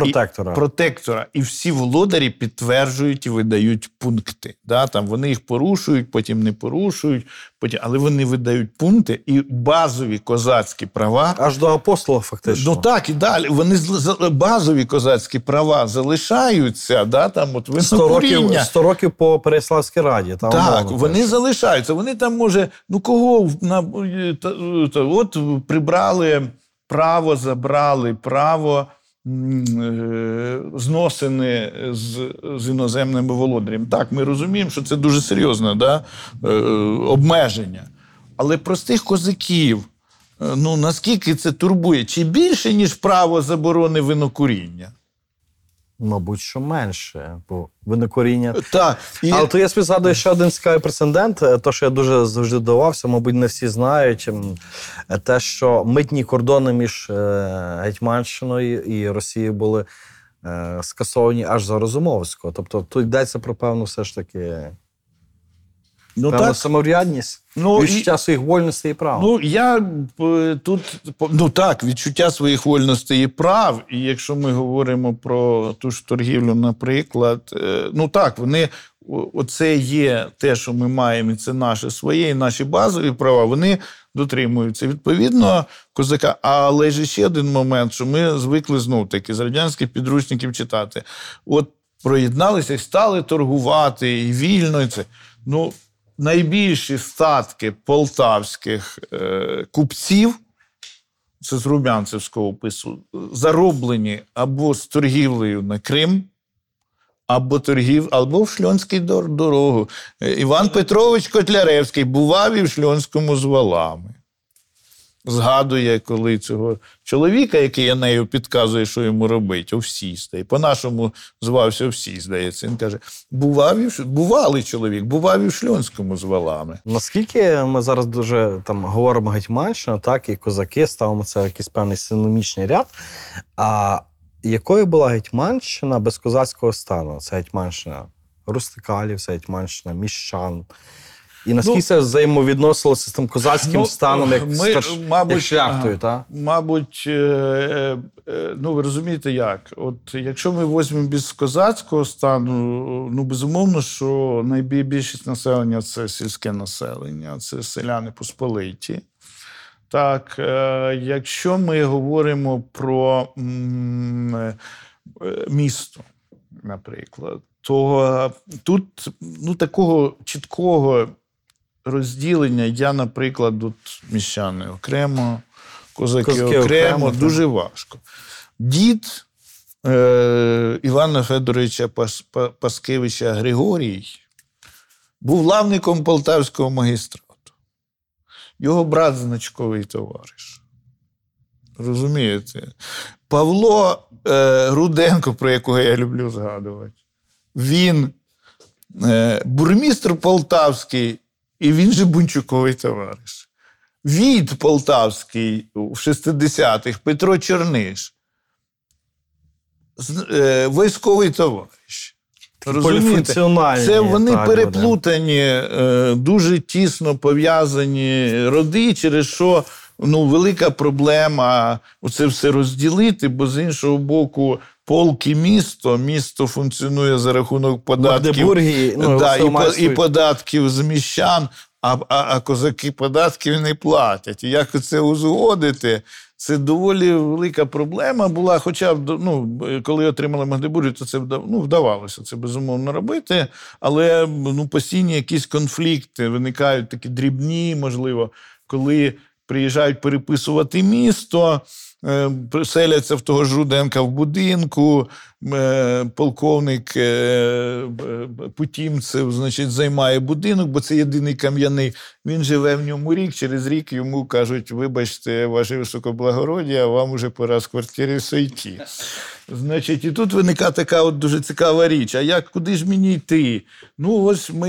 Протектора. протектора, і всі володарі підтверджують і видають пункти. Да? Там вони їх порушують, потім не порушують, потім, але вони видають пункти і базові козацькі права. Аж до апостола, фактично. Ну так і далі. Вони базові козацькі права залишаються. Да? Там от 100 років, винокуріння. 100 років по Переславській раді. Там, Так, умовно вони кажучи. залишаються. Вони там, може, ну кого на та, та, от прибрали право, забрали право е, зносини з, з іноземними володарями. Так, ми розуміємо, що це дуже серйозне да, е, обмеження. Але простих козаків, е, ну наскільки це турбує? Чи більше, ніж право заборони винокуріння? Мабуть, що менше, бо винокоріння. Та, і... Але то я собі згадую ще один цікавий прецедент. е, То, що я дуже завжди дивувався, мабуть, не всі знають. е, Те, що митні кордони між е, Гетьманщиною і Росією були е, скасовані аж за Розумовського. Тобто тут йдеться про певну все ж таки ну, певну так. самоврядність, Ну, і- своїх вольностей і прав. Ну, я е, тут ну так, відчуття своїх вольностей і прав. І якщо ми говоримо про ту ж торгівлю, наприклад, е, ну так, вони оце є те, що ми маємо, і це наше своє, і наші базові права, вони дотримуються. Відповідно, козака. Але ж ще один момент, що ми звикли знов таки з радянських підручників читати. От проєдналися і стали торгувати і вільно. І це. Ну, найбільші статки полтавських е, купців, це з Рубянцевського опису, зароблені або з торгівлею на Крим, або торгів, або в Шльонський дорогу. Е, Іван Петрович Котляревський бував і в Шльонському з валами. Згадує, коли цього чоловіка, який нею підказує, що йому робити, овсісти. І по-нашому звався Овсій, здається. Він каже: бував і бувалий чоловік, бував і в Шльонському з валами. Наскільки ми зараз дуже там говоримо Гетьманщина, так і козаки ставимо це якийсь певний синомічний ряд. А якою була Гетьманщина без козацького стану? Це Гетьманщина рустикалів, це Гетьманщина міщан. І наскільки Ну, це взаємовідносилося з тим козацьким ну, станом, як, ми, старш... мабуть, як шляхтою, так? Мабуть, е, е, е, ну ви розумієте як? От якщо ми візьмемо без козацького стану, ну безумовно, що найбільшість населення це сільське населення, це селяни посполиті. Так, якщо ми говоримо про місто, наприклад, то тут ну, такого чіткого розділення я, наприклад, тут міщани окремо, козаки, Козаки окремо, окремо, дуже важко. Дід е, Івана Федоровича Пас, Паскевича Григорій був лавником полтавського магістрату. Його брат значковий товариш. Розумієте? Павло е, Руденко, про якого я люблю згадувати, він е, бурмістр Полтавський, і він же Бунчуковий товариш. Від Полтавський в 60-х Петро Черниш, е, військовий товариш. Поліфункціональні. Це вони так, переплутані, е, дуже тісно пов'язані роди, через що ну, велика проблема це все розділити, бо з іншого боку, полк і місто, місто функціонує за рахунок податків. Ну, да, і, по- і податків з міщан, а, а, а козаки податків не платять. І як це узгодити? Це доволі велика проблема була. Хоча ну, коли отримали Магдебургію, то це ну, вдавалося це безумовно робити. Але ну, постійні якісь конфлікти виникають такі дрібні, можливо, коли приїжджають переписувати місто, е, селяться в того ж Руденка в будинку. е, Полковник е, Путімцев, значить, займає будинок, бо це єдиний кам'яний. Він живе в ньому рік. Через рік йому кажуть: вибачте, ваше високоблагородія, вам уже пора з квартири сойти. Значить, і тут виникає така от дуже цікава річ. А як куди ж мені йти? Ну, ось ми,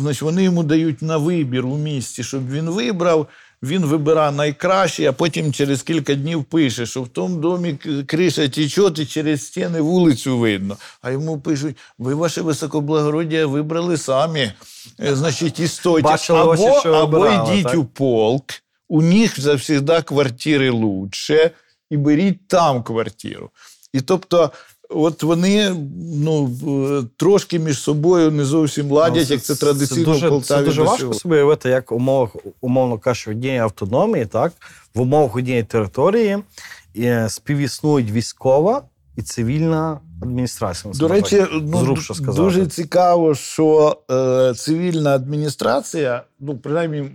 значить, вони йому дають на вибір у місті, щоб він вибрав. Він вибирає найкраще, а потім через кілька днів пише, що в тому домі криша тече, і через стіни вулицю видно. А йому пишуть: ви ваше високоблагородія вибрали самі. Е, Значить, і стойте. Бачили або, ось, що або вибирали, йдіть так? у полк, у них завжди квартири лучше, і беріть там квартиру. І тобто, от вони ну, трошки між собою не зовсім ладять, як це традиційно Ну, це дуже, в Полтаві. Це дуже важко сьогодні. собі уявити, як умовах, умовно кажучи, однієї автономії, так, в умовах однієї території е, співіснують військова і цивільна адміністрація. До речі, ну, зрубше сказати. дуже цікаво, що е, цивільна адміністрація, ну, принаймні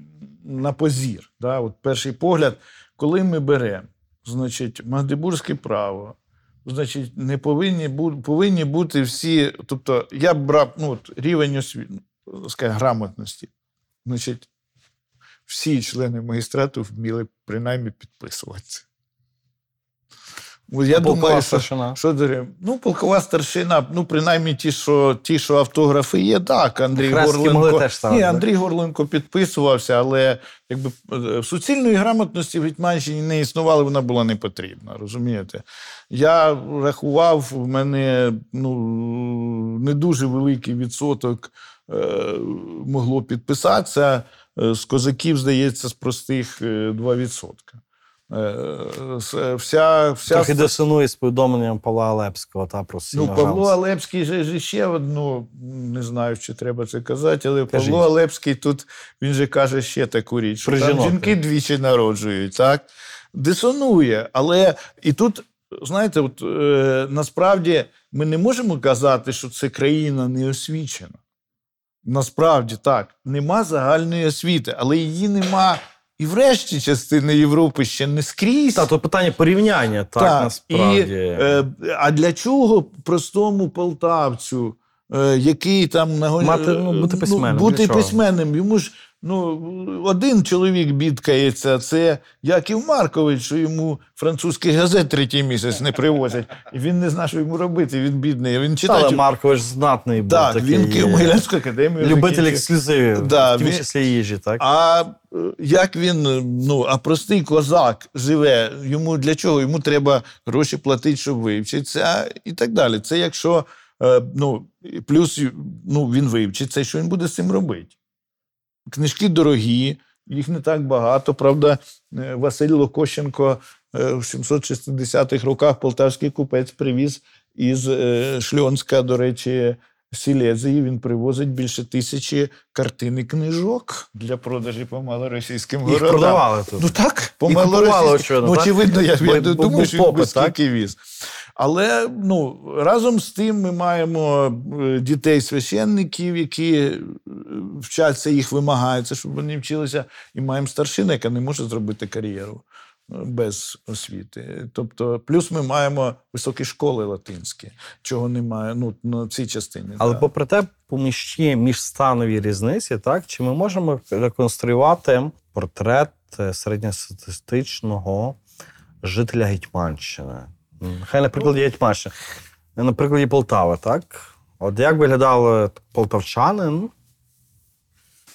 на позір, да, от перший погляд, коли ми беремо, значить, Магдебурзьке право, значить, не повинні, бу- повинні бути всі, тобто я б брав ну, от, рівень освіти, скажімо, грамотності. Значить, всі члени магістрату вміли принаймні підписувати це. От Я Полкова думаю, що старшина. що дарем? Ну, полкова старшина, ну, принаймні ті, що, ті, що автографи є, так. Андрій Хрестики Горленко. теж ставити, Ні, так? Горленко підписувався, але якби е, суцільної грамотності в Гетьманщині не існувало, вона була не потрібна, розумієте? Я рахував, в мене ну, не дуже великий відсоток е, могло підписатися. Е, З козаків, здається, з простих е, 2%. Е, с- Вся, вся Трохи дисонує з повідомленням Павла Алепського та про Ну, Павло Алепський же ж ще одну, не знаю, чи треба це казати, але Кажіть. Павло Алепський тут він же каже ще таку річ, Про там жінок. жінки двічі народжують, так? Дисонує. Але і тут, знаєте, от, е, насправді ми не можемо казати, що це країна неосвічена. Насправді так, нема загальної освіти, але її нема і в решті частини Європи ще не скрізь. Та, то питання порівняння, так, насправді. І, е, а для чого простому полтавцю, е, який там нагоняє Мати, ну, бути е, письменним, бути письменним. Йому ж ну, один чоловік бідкається, це Яків Маркович, що йому французьких газет третій місяць не привозять. І він не знає, що йому робити. Він бідний. Він Але. Маркович знатний був. Так, такий, він Київ Могилянську академію. любитель ексклюзивів, Да, в тому він- числі їжі, так? А е, як він, ну, а простий козак живе, йому для чого? Йому треба гроші платити, щоб вивчитися, і так далі. Це якщо, е, ну, плюс ну, він вивчиться, що він буде з цим робити? Книжки дорогі, їх не так багато. Правда, е, Василь Локощенко е, в 760-х роках полтавський купець привіз із е, Шльонська, до речі, Сілезії. Він привозить більше тисячі картин і книжок для продажі по малоросійським Їх городам. продавали тут. Ну так, по малоросійським. очевидно, Ну, очевидно, я, я думаю, що він попит, так? віз. Але ну, разом з тим ми маємо е, дітей священників, які е, вчаться, їх вимагається, щоб вони вчилися, і маємо старшину, яка не може зробити кар'єру е, без освіти. Тобто, плюс ми маємо високі школи латинські, чого немає ну, на цій частині. Але да. попри те, поміж ті міжстанові різниці, так, чи ми можемо реконструювати портрет середньостатистичного жителя Гетьманщини? Хай на прикладі Гетьманщини. На прикладі Полтави, так? От як виглядав полтавчанин?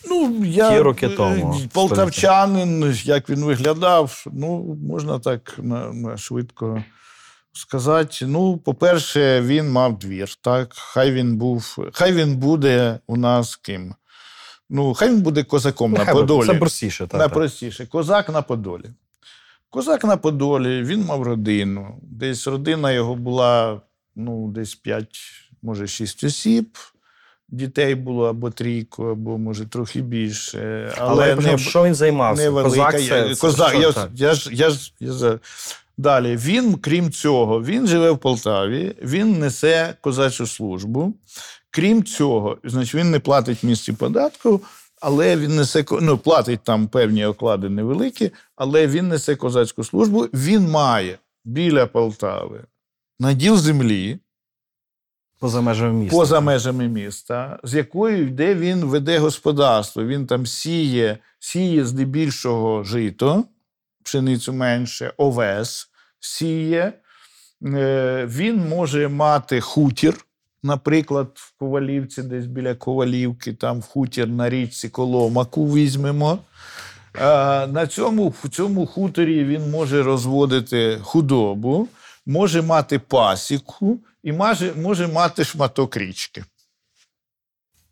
Ну, я, Ті роки е, тому, Полтавчанин, як він виглядав, ну, можна так на, на швидко сказати. Ну, по-перше, він мав двір. Так? Хай він був, хай він буде у нас ким. Ну, хай він буде козаком на Подолі. Це простіше, так. Найпростіше. Козак на Подолі. Козак на Подолі, він мав родину. Десь родина його була ну, десь 5, може, 6 осіб. Дітей було або трійко, або може трохи більше. Але, Але, не, що він займався? невелика. Козак, я- це, це козак що, я, так? я, ж, я, ж, я Далі, він, крім цього, він живе в Полтаві, він несе козачу службу. Крім цього, значить, він не платить в місті податку, але він несе ну, платить там певні оклади невеликі, але він несе козацьку службу. Він має біля Полтави наділ землі Поза межами міста. поза межами міста, з якою йде він веде господарство. Він там сіє, сіє здебільшого жито, пшеницю менше, овес сіє. Е, Він може мати хутір, наприклад, в Ковалівці, десь біля Ковалівки, там в хутір на річці Коломаку візьмемо. На цьому, в цьому хуторі він може розводити худобу, може мати пасіку і може, може мати шматок річки.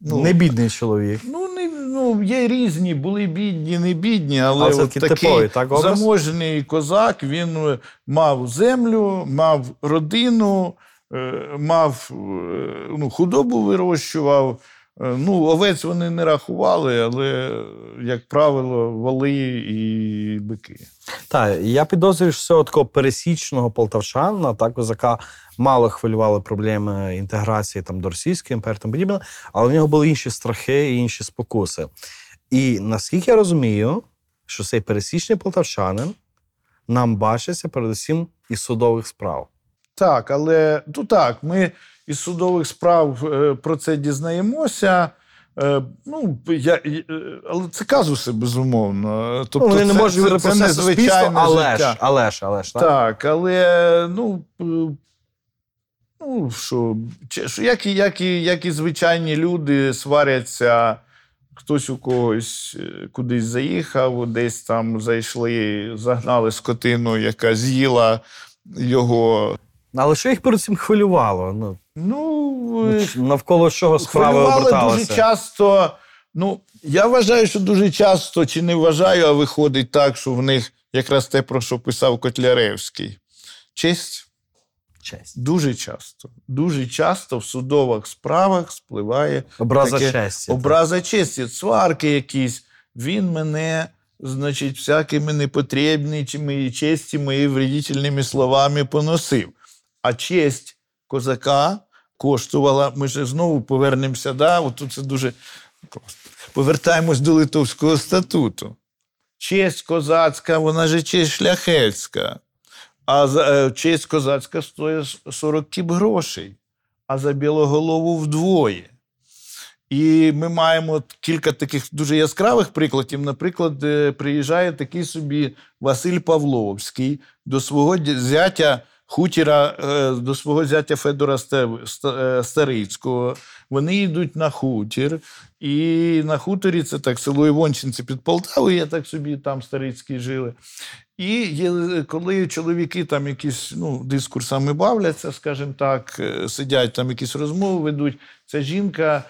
Ну, Не бідний чоловік. Ну, не, ну, є різні, були бідні, не бідні, але от такий типовий, так, заможний козак, він мав землю, мав родину, мав е, ну, худобу вирощував. Е, Ну, овець вони не рахували, але, як правило, воли і бики. Так, я підозрюю, що цього такого пересічного полтавчана, так, козака мало хвилювали проблеми інтеграції там, до Російської імперії, там подібне, але в нього були інші страхи і інші спокуси. І наскільки я розумію, що цей пересічний полтавчанин нам бачиться передусім із судових справ. Так, але ну так, ми із судових справ е, про це дізнаємося. Е, ну, я, е, але це казуси, безумовно. Тобто ну, вони не це- можуть це- це незвичайне але життя. ж, але ж, але ж, так? Так, але ну, ну що, що як, і, як, і, як і звичайні люди сваряться, хтось у когось кудись заїхав, десь там зайшли, загнали скотину, яка з'їла його. Але що їх перед цим хвилювало? Ну, Ну, ну, навколо чого справи оберталися? дуже часто. Ну, я вважаю, що дуже часто, чи не вважаю, а виходить так, що в них якраз те, про що писав Котляревський. Честь. Честь. Дуже часто, дуже часто в судових справах спливає Образа таке честі. так. честі, сварки якісь. Він мене, значить, всякими непотрібними і честі мої вредительними словами поносив. А честь козака коштувала. Ми ж знову повернемося. Да? Тут це дуже просто. Повертаємось до Литовського статуту. Честь козацька, вона же честь шляхетська. А за, е, честь козацька стоїть 40 кіп грошей, а за білоголову вдвоє. І ми маємо кілька таких дуже яскравих прикладів. Наприклад, е, приїжджає такий собі Василь Павловський до свого зятя хутіра, е, до свого зятя Федора Стев- Ста- е, Старицького. Вони йдуть на хутір, і на хуторі це так, село Івончинці під Полтавою, я так собі там Старицькі жили. І є, коли чоловіки там якісь ну, дискурсами бавляться, скажімо так, е, сидять там якісь розмови ведуть. Ця жінка,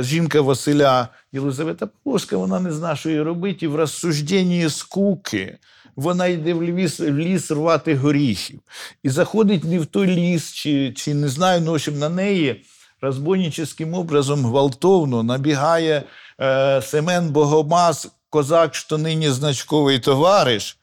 жінка Василя Єлизавета Павловська, вона не знає, що їй робити, і в розсужденні скуки вона йде в ліс, в ліс рвати горіхів. І заходить не в той ліс, чи, чи не знаю, ну, общем, на неї розбойническим образом гвалтовно набігає е, Семен Богомаз, козак, що нині значковий товариш,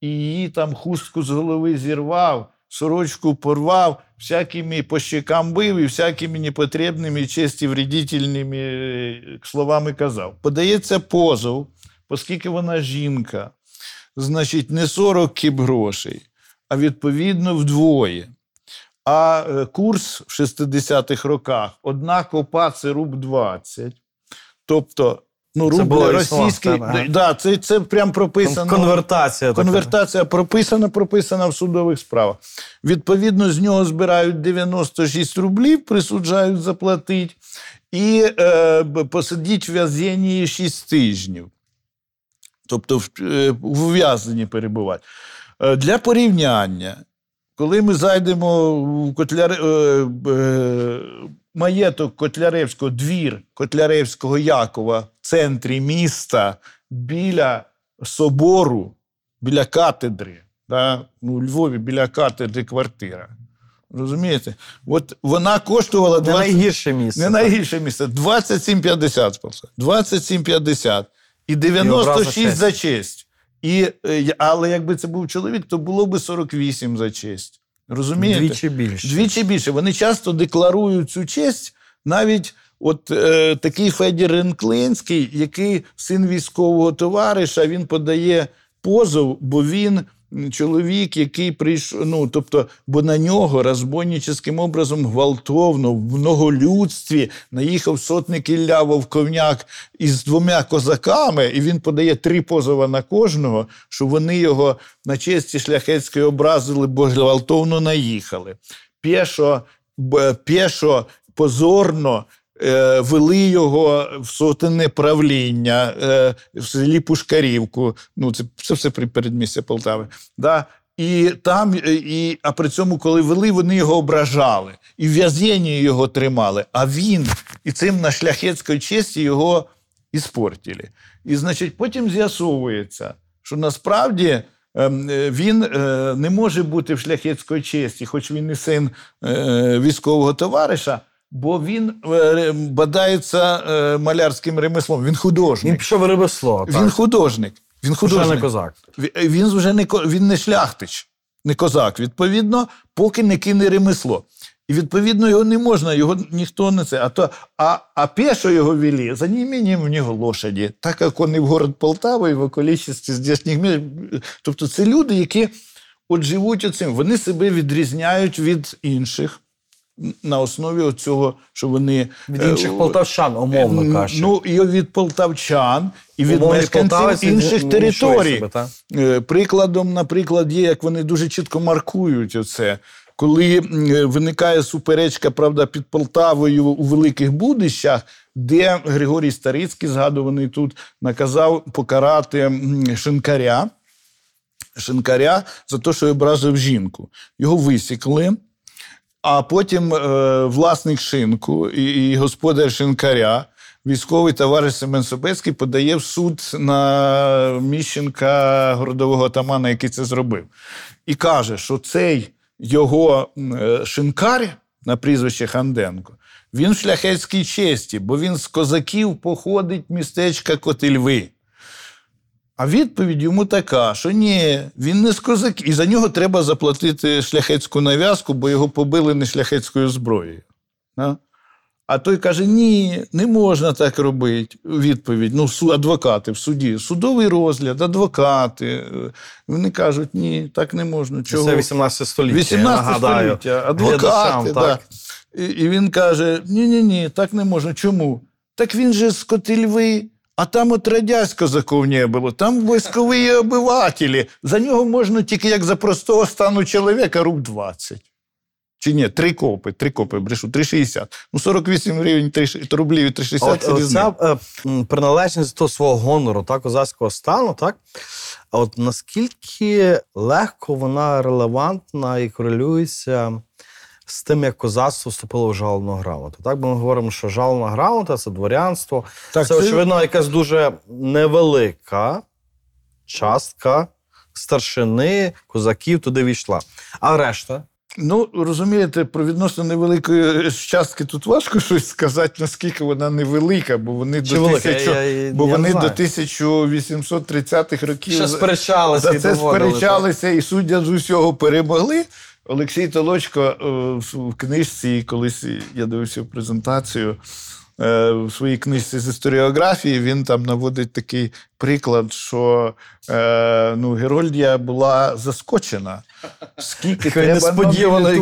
і її там хустку з голови зірвав, сорочку порвав, всякими по щекам бив і всякими непотрібними, честі вредительними е, словами казав. Подається позов, оскільки вона жінка, значить, не 40 кіп грошей, а відповідно вдвоє. А е, курс в 60-х роках одна копа це руб 20. Тобто, ну, рубль російський. існував. Да, це, це прям прописано. Там конвертація. така. Прописана, прописана в судових справах. Відповідно, з нього збирають 96 рублів, присуджають заплатити, і е, посидіть в в'язенні 6 тижнів. Тобто в, е, ув'язненні перебувати. Е, для порівняння, коли ми зайдемо в Котляр... е, маєток Котляревського, двір Котляревського Якова в центрі міста біля собору, біля катедри, да? ну, у Львові біля катедри квартира. Розумієте? От вона коштувала Не найгірше місце. Не найгірше місце. 27,50 спонсор. 27,50. І 96 і за честь. І, е, але якби це був чоловік, то було би 48 за честь. Розумієте? Двічі більше. Двічі більше. Вони часто декларують цю честь навіть От е, такий Федір Ренклинський, який син військового товариша, він подає позов, бо він чоловік, який прийшов. Ну тобто, бо на нього розбойническим образом гвалтовно в многолюдстві наїхав сотник Ілля Вовковняк із двома козаками, і він подає три позова на кожного, що вони його на честі шляхетської образили, бо гвалтовно наїхали. Пєшо, пєшо позорно вели його в сотенне правління е, в селі Пушкарівку. Ну, це, це все при передмістя Полтави. Да? І там, е, і, а при цьому, коли вели, вони його ображали. І в в'язні його тримали. А він і цим на шляхетській честі його іспортили. І, значить, потім з'ясовується, що насправді ем, е, він е, не може бути в шляхетській честі, хоч він і син е, військового товариша, бо він е, бадається е, малярським ремеслом. Він художник. Він пішов в ремесло. Він художник. Він Вже не художник. козак. Він вже не він не шляхтич, не козак. Відповідно, поки не кине ремесло. І відповідно його не можна, його ніхто не це. А то а, а пешо його вели за неимением в нього лошаді, так як вони в город Полтава і в околічності здешніх міст. Тобто це люди, які от живуть оцим. Вони себе відрізняють від інших на основі цього, що вони Від е, інших полтавчан, умовно кажучи. Ну, і від полтавчан, і від Умовний мешканців інших не- не територій. чує себе, Прикладом, наприклад, є, як вони дуже чітко маркують оце. Коли е, виникає суперечка, правда, під Полтавою у Великих Будищах, де Григорій Старицький, згадуваний тут, наказав покарати шинкаря, шинкаря за те, що образив жінку. Його висікли. А потім е, власник шинку і, і господар шинкаря, військовий товариш Семен Собецький, подає в суд на Міщенка городового атамана, який це зробив. І каже, що цей його е, шинкар на прізвище Ханденко, він в шляхетській честі, бо він з козаків походить містечка Котельви. А відповідь йому така, що ні, він не з козаків. І за нього треба заплатити шляхетську нав'язку, бо його побили не шляхетською зброєю. А той каже: ні, не можна так робити. Відповідь. Ну, адвокати в суді. Судовий розгляд, адвокати. Е, Вони кажуть, ні, так не можна. Чого? Це 18 століття. 18 нагадаю. століття, адвокати. Да. так. І, і він каже: ні, ні, ні, так не можна. Чому? Так він же з Котельви, а там от козаков не було, там військові обивателі. За нього можна тільки як за простого стану чоловіка руб 20. Чи ні, три копи, три копи, брешу, 3,60. Ну, 48 гривень 3, рублів і 3,60 А От, це от ця е, приналежність до свого гонору, так, козацького стану, так? А от наскільки легко вона релевантна і корелюється з тим, як козацтво вступило в жалобну грамоту. Так, бо ми говоримо, що жалобна грамота це дворянство. Так, це, це- очевидно, якась дуже невелика частка старшини, козаків туди війшла. А решта? Ну, розумієте, про відносно невеликої частки тут важко щось сказати, наскільки вона невелика, бо вони Чи до тисячу, Я- я- бо я вони до 1830-х років Ще сперечалися за це доводили, сперечалися і суддя з усього перемогли. Олексій Толочко е, в книжці, колись я дивився презентацію. е, В своїй книжці з історіографії він там наводить такий приклад, що е, ну, Герольдія була заскочена. Скільки Такої треба несподіваної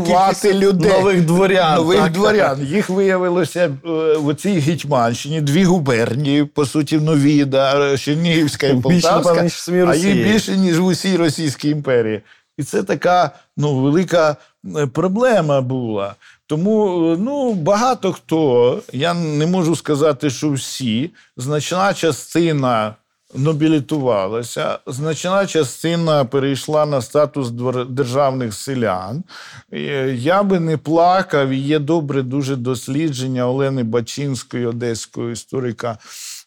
людей. нових дворян, Нових так, дворян. Їх виявилося в цій Гетьманщині дві губернії, по суті, нові, да, Чернігівська і Полтавська, а їх більше, ніж в усій Російській імперії. І це така ну, велика е, проблема була. Тому е, ну, багато хто, я не можу сказати, що всі, значна частина нобілітувалася, значна частина перейшла на статус державних селян. Е, Я би не плакав, є добре дуже дослідження Олени Бачинської, одеської історика,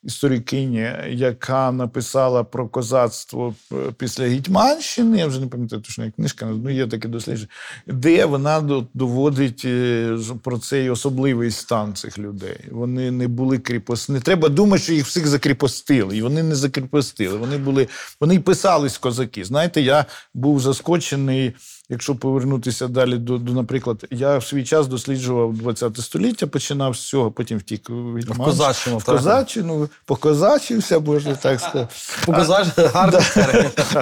історикині, яка написала про козацтво е, після Гетьманщини. Я вже не пам'ятаю точно, як книжка, ну є таке дослідження, де вона доводить е, про цей особливий стан цих людей. Вони не були кріпосні. Не треба думати, що їх всіх закріпостили. І вони не закріпостили. Вони були, вони й писались козаки. Знаєте, я був заскочений Якщо повернутися далі до, до, наприклад, я в свій час досліджував 20 століття, починав з цього, потім втік від В козаччину, в козаччину, покозачився, можна так сказати. Показаєш гарний.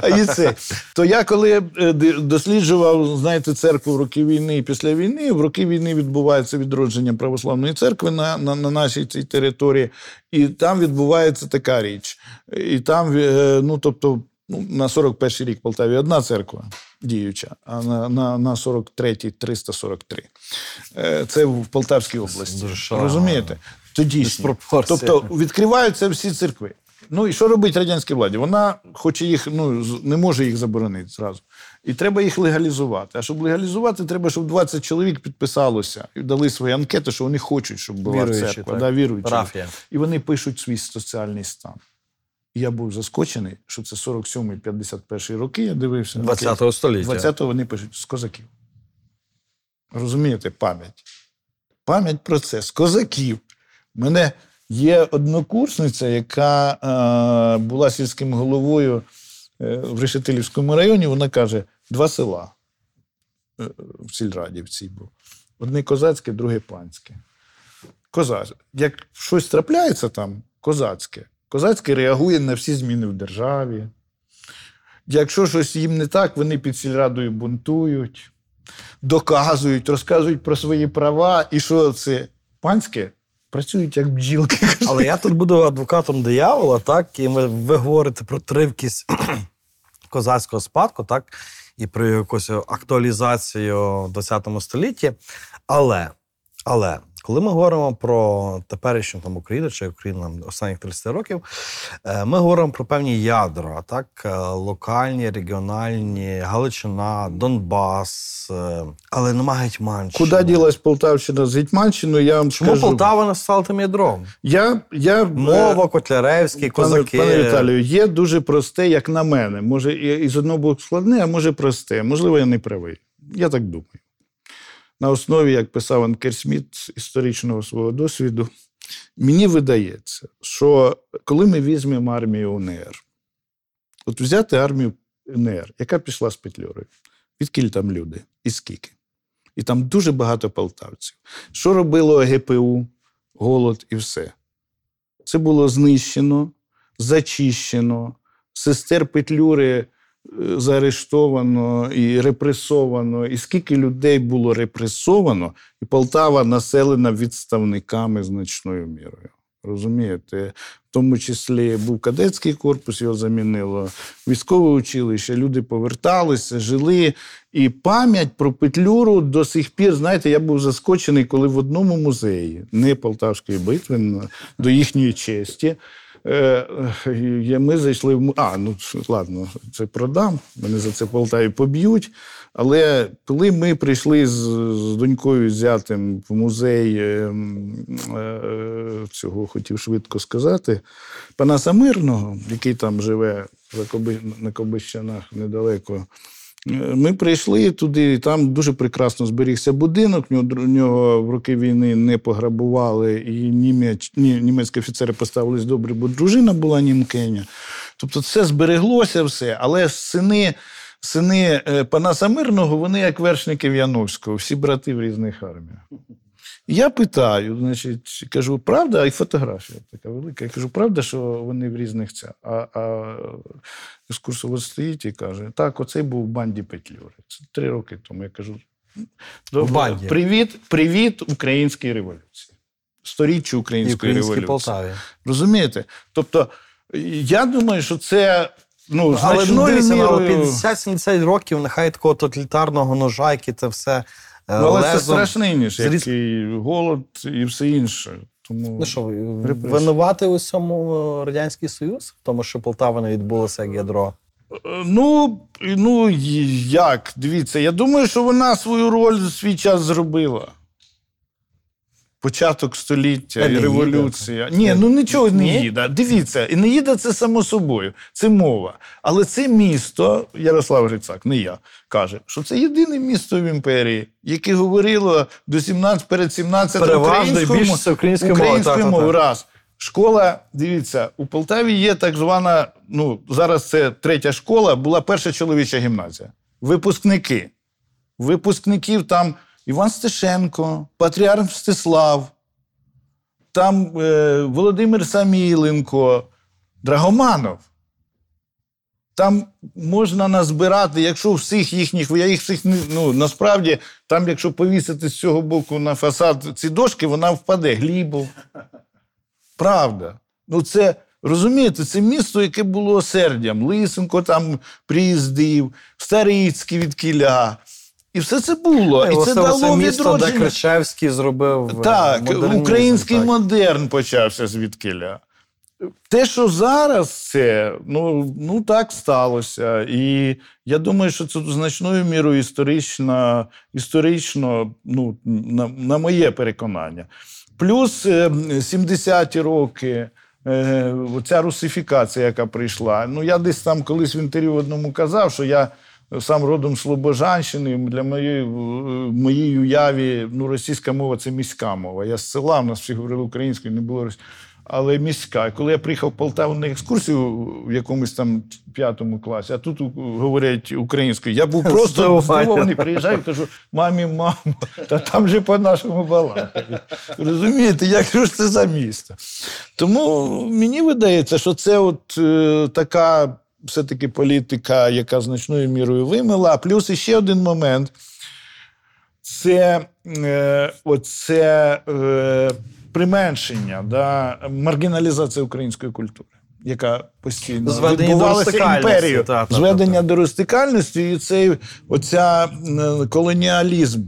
А і це. То я коли е, досліджував, знаєте, церкву в роки війни і після війни, в роки війни відбувається відродження православної церкви на, на, на нашій цій території, і там відбувається така річ. І там, е, ну тобто, ну, на 41-й рік в Полтаві одна церква діюча, а на, на, на 43-й 343. Е, Це в Полтавській області. дуже. Розумієте? То дійсно. Диспропорція. Тобто відкриваються всі церкви. Ну і що робить радянській владі? Вона хоче їх, ну не може їх заборонити зразу. І треба їх легалізувати. А щоб легалізувати, треба, щоб 20 чоловік підписалося і дали свої анкети, що вони хочуть, щоб була Віруючі, церква. так. Да, віруючі. Парафія. І вони пишуть свій соціальний стан. І я був заскочений, що це 47-51 роки. Я дивився. на анкети. 20 століття. 20-го вони пишуть з козаків. Розумієте, пам'ять. Пам'ять про це з козаків. У мене є однокурсниця, яка е, була сільським головою е, в Решетилівському районі. Вона каже: два села е, в сільраді в цій був. Одне козацьке, друге панське. Козацьке. Як щось трапляється там, козацьке. Козацьке реагує на всі зміни в державі. Якщо щось їм не так, вони під сільрадою бунтують, доказують, розказують про свої права. І що це панське? Працюють як бджілки. Але я тут буду адвокатом диявола, так, і ми, ви говорите про тривкість козацького спадку, так, і про якусь актуалізацію в 20 столітті. Але, але коли ми говоримо про теперішню там Україну чи Україну останніх 30 років, е, ми говоримо про певні ядра, так, е, локальні, регіональні, Галичина, Донбас, е, але нема Гетьманщини. Куди ділась Полтавщина з Гетьманщиною, я вам Чому скажу. Полтава не стала тим ядром? Я, я, Мова, Котляревський, Пане, козаки. пане Віталію, є дуже просте, як на мене. Може, і з одного боку складне, а може просте. Можливо, я не правий. Я так думаю. На основі, як писав Анкер Сміт з історичного свого досвіду, мені видається, що коли ми візьмемо армію УНР, от взяти армію УНР, яка пішла з Петлюрою, відкіль там люди і скільки? І там дуже багато полтавців. Що робило ГПУ, голод і все? Це було знищено, зачищено, сестер Петлюри заарештовано і репресовано. І скільки людей було репресовано, і Полтава населена відставниками значною мірою. Розумієте, в тому числі був кадетський корпус, його замінило військове училище. Люди поверталися, жили. І пам'ять про Петлюру до сих пір, знаєте, я був заскочений, коли в одному музеї, не Полтавської битви, до їхньої честі. Е, ми зайшли в А, ну ладно, це продам. Мене за це в поб'ють. Але коли ми прийшли з, з донькою зятим в музей е, е, цього хотів швидко сказати, Панаса Мирного, який там живе на Кобищанах недалеко. Ми прийшли туди, і там дуже прекрасно зберігся будинок. В нього в роки війни не пограбували, і німець, ні, німецькі офіцери поставились добре, бо дружина була німкеня. Тобто це збереглося все, але сини, сини е, Панаса Мирного, вони як вершники в Яновського, всі брати в різних арміях. Я питаю, значить, кажу, правда, і фотографія така велика. Я кажу, правда, що вони в різних ця. А, а екскурсовод стоїть і каже: так, оцей був в банді Петлюри. Це три роки тому. Я кажу: добре, привіт, привіт українській революції. Сторіччю української українській революції. Полтаві. Розумієте? Тобто, я думаю, що це ну, Але ну, значною дивіться, ну, мірою... 50-70 років, нехай такого тоталітарного ножа, який це все Ну, але це страшний ніж, як зріз- і голод і все інше. Тому Ну що, винувати у цьому е, Радянський Союз, в тому, що Полтава не відбулося як ядро. Е, Ну, ну як? Дивіться, я думаю, що вона свою роль в свій час зробила. Початок століття і Енеїда. революція. Ні, ну нічого Ні? Енеїда. Дивіться, Енеїда це само собою, це мова. Але це місто, Ярослав Грицак, не я, каже, що це єдине місто в імперії, яке говорило до 17, перед 17 Переважно і українською українською мовою, раз. Школа, дивіться, у Полтаві є так звана, ну зараз це третя школа, була перша чоловіча гімназія. Випускники. Випускників там Іван Стешенко, Патріарх Мстислав, там е, Володимир Саміленко, Драгоманов. Там можна назбирати, якщо всіх їхніх, я їх всіх ну, насправді, там, якщо повісити з цього боку на фасад ці дошки, вона впаде. Глібов. Правда. Ну, це розумієте, це місто, яке було осердям. Лисенко там приїздив, Старицький від Кіля. І все це було. І це дало це місто, де. Кричевський зробив е, Так, модернізм, український так. модерн почався звідкиля. Те, що зараз це, ну, ну так сталося. І я думаю, що це значною мірою історично, історично ну, на, на моє переконання. Плюс е, 70-ті роки. е, Оця русифікація, яка прийшла. Ну, я десь там колись в інтерв'ю одному казав, що я сам родом з Слобожанщини. Для моєї, в моїй уяві ну, російська мова це міська мова. Я з села, в нас всі говорили українською, не було рос- але міська. І Коли я приїхав в Полтаву на екскурсію в якомусь там п'ятому класі, а тут говорять українською, я був просто здивований. Приїжджаю, кажу, мамі, мамо, та там же по-нашому балакають. Розумієте, як ж це за місто? Тому мені видається, що це от е, така все-таки політика, яка значною мірою вимила. Плюс іще один момент. Це е, оце е, применшення, да, маргіналізація української культури, яка постійно Зведення відбувалася імперією. та, та, Зведення та. до рустикальності і цей оця колоніалізм,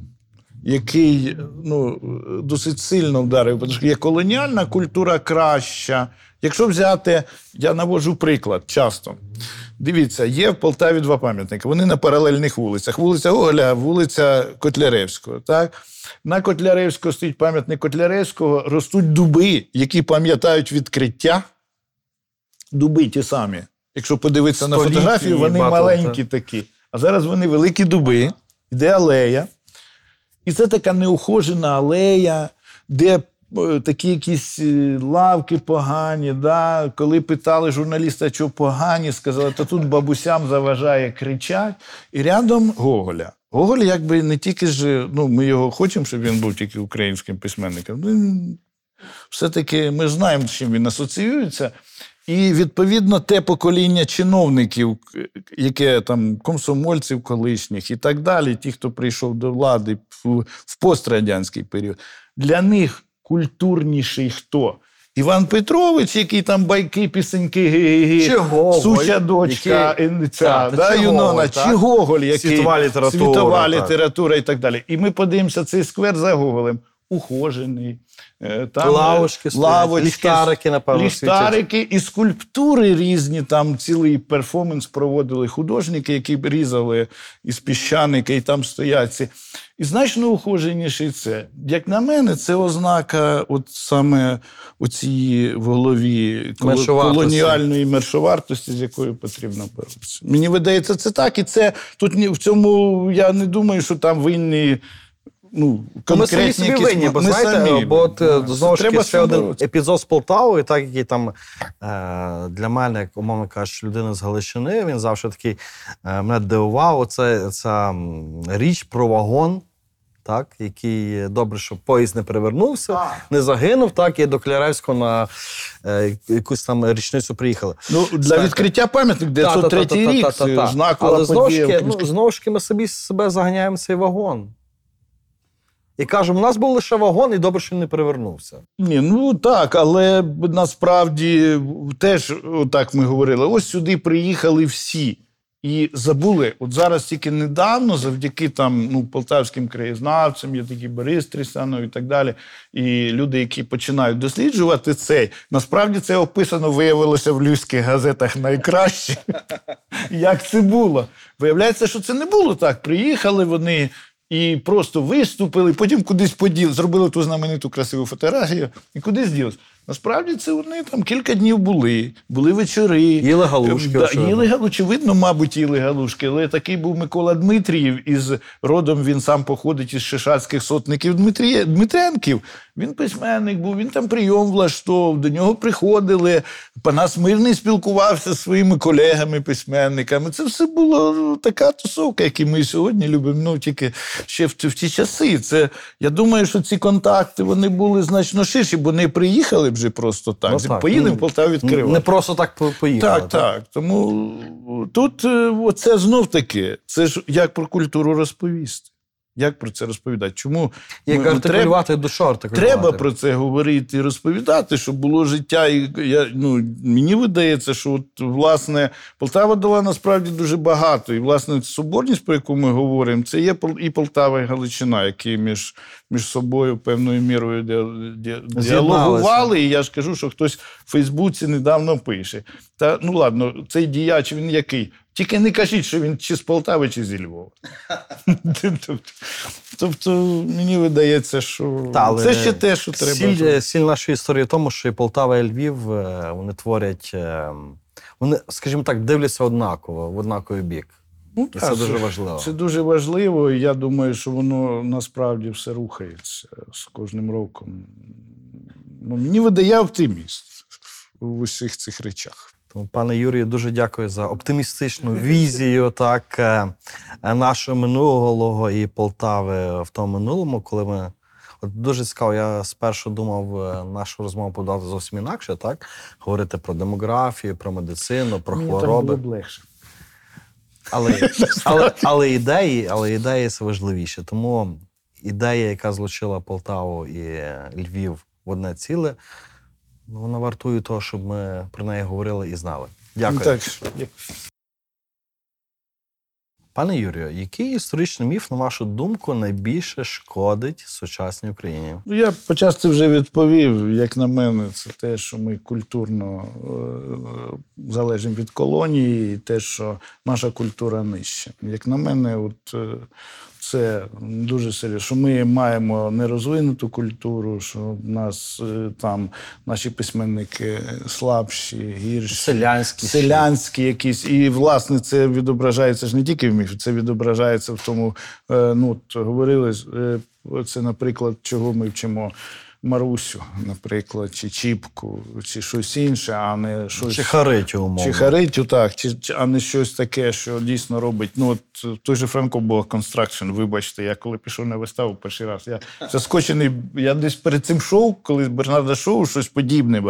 який ну, досить сильно вдарив. Тому що є колоніальна культура краща. Якщо взяти, я наводжу приклад часто. Дивіться, є в Полтаві два пам'ятники. Вони на паралельних вулицях. Вулиця Гоголя, вулиця Котляревського. Так? На Котляревського стоїть пам'ятник Котляревського, ростуть дуби, які пам'ятають відкриття. Дуби ті самі. Якщо подивитися на фотографію, вони багато, маленькі такі. А зараз вони великі дуби, іде алея. І це така неухожена алея, де такі якісь е, лавки погані. Да? Коли питали журналіста, що погані, сказали, то тут бабусям заважає кричать. І рядом Гоголя. Гоголь, якби не тільки ж, ну, ми його хочемо, щоб він був тільки українським письменником. Ну, все-таки ми знаємо, з чим він асоціюється. І відповідно те покоління чиновників, яке там комсомольців колишніх і так далі, ті, хто прийшов до влади в, в пострадянський період, для них культурніший хто? Іван Петрович, який там байки, пісеньки, суча дочка, який- ця, Так, да, чи Юнона, Гоголь, чи. Гоголь, який Світова література, світова так. література і так далі. І ми подивимося цей сквер за Гоголем. Ухожений. е, Там, Лавочки е, лавочки, ліхтарики, напевно, ліхтарики і скульптури різні. Там цілий перформанс проводили художники, які різали із піщаника, і там стоять ці. І значно ухоженіший це. Як на мене, це ознака, от саме оцієї в голові коло- колоніальної мершовартості, з якою потрібно боротися. Мені видається, це так. І це тут в цьому я не думаю, що там винні. Ну, Ми конкретні самі собі якісь- винні, бо ми знаєте, самі. бо от е, Да. знову ж таки ще один боротися. епізод з Полтавою, так який там е, для мене, як умовно кажучи, людина з Галичини, він завжди такий е, мене дивував. Оце ця м, річ про вагон. Так, який добре, що поїзд не перевернувся, не загинув, так, і до Кляревського на е, якусь там річницю приїхали. Ну, для Так. відкриття пам'ятник 903 рік, це знакова Але знову ж подія. таки, ну, знову ж таки, ми собі себе заганяємо в цей вагон. І кажемо, у нас був лише вагон, і добре, що він не перевернувся. Ні, ну так, але насправді теж так ми говорили: ось сюди приїхали всі. І забули, от зараз тільки недавно, завдяки там ну, полтавським краєзнавцям, є такі Борис Трісанов і так далі. І люди, які починають досліджувати цей, насправді це описано виявилося в львівських газетах найкраще. Як це було? Виявляється, що це не було так. Приїхали вони і просто виступили, потім кудись поділи, зробили ту знамениту красиву фотографію і кудись ділись. Насправді це вони там кілька днів були, були вечори. Їли галушки, Да, їли очевидно, мабуть, їли галушки, але такий був Микола Дмитрієв, із родом він сам походить із шишацьких сотників Дмитріє, Дмитренків. Він письменник був, він там прийом влаштовував, до нього приходили. Панас Мирний спілкувався зі своїми колегами-письменниками. Це все було ну, така тусовка, яку ми сьогодні любимо. Ну, тільки ще в, в ті часи. Це, я думаю, що ці контакти вони були значно ширші, бо не приїхали вже просто так. Ну, так. Поїдемо Ну, в Полтаву відкривати. Не просто так по- поїхали. Так, так. Тому тут це знов таки, це ж як про культуру розповісти. Як про це розповідати? Чому Як ми- треба, артикулювати душу артикулювати. треба про це говорити і розповідати, щоб було життя. І я, ну, мені видається, що от, власне Полтава дала насправді дуже багато. І власне соборність, про яку ми говоримо, це є і Полтава, і Галичина, які між, між собою певною мірою ді- ді- діалогували. І я ж кажу, що хтось в Фейсбуці недавно пише. Та ну ладно, цей діяч він який? Тільки не кажіть, що він чи з Полтави, чи зі Львова. Тобто, тобто мені видається, що це ще те, що треба. Сіль, нашої історії в тому, що і Полтава і Львів е, вони творять, е, вони, скажімо так, дивляться однаково, в однаковий бік. Ну, І так, це дуже важливо. Це дуже важливо, і я думаю, що воно насправді все рухається з кожним роком. Ну, мені видає оптиміст в усіх цих речах. Пане Юрію, дуже дякую за оптимістичну візію так, е, е, нашого минулого і Полтави в тому минулому, коли ми. От дуже цікаво, я спершу думав е, нашу розмову подати зовсім інакше, так? Говорити про демографію, про медицину, про Мені хвороби. було б легше. Але, але, але, ідеї, але ідеї це важливіше. Тому ідея, яка злучила Полтаву і Львів в одне ціле, вона вартує того, щоб ми про неї говорили і знали. Дякую. Ну, Так, Пане Юрію, який історичний міф, на вашу думку, найбільше шкодить сучасній Україні? Ну, я почасти вже відповів. Як на мене, це те, що ми культурно е, залежимо від колонії, і те, що наша культура нижча. Як на мене, от е, це дуже серйозно. Що ми маємо нерозвинуту культуру, що в нас е, там наші письменники слабші, гірші. Селянські. Селянські якісь. І, власне, це відображається ж не тільки в міфі, це відображається в тому, е, ну, от говорили, е, це, наприклад, чого ми вчимо Марусю, наприклад, чи Чіпку, чи щось інше, а не щось. Чи Харитю, умовно. Чи Харитю, так, чи, а не щось таке, що дійсно робить. Ну, от той же Франко Boa constrictor. Вибачте, я коли пішов на виставу перший раз, я заскочений. Я десь перед цим шоу, коли Бернарда шоу, щось подібне.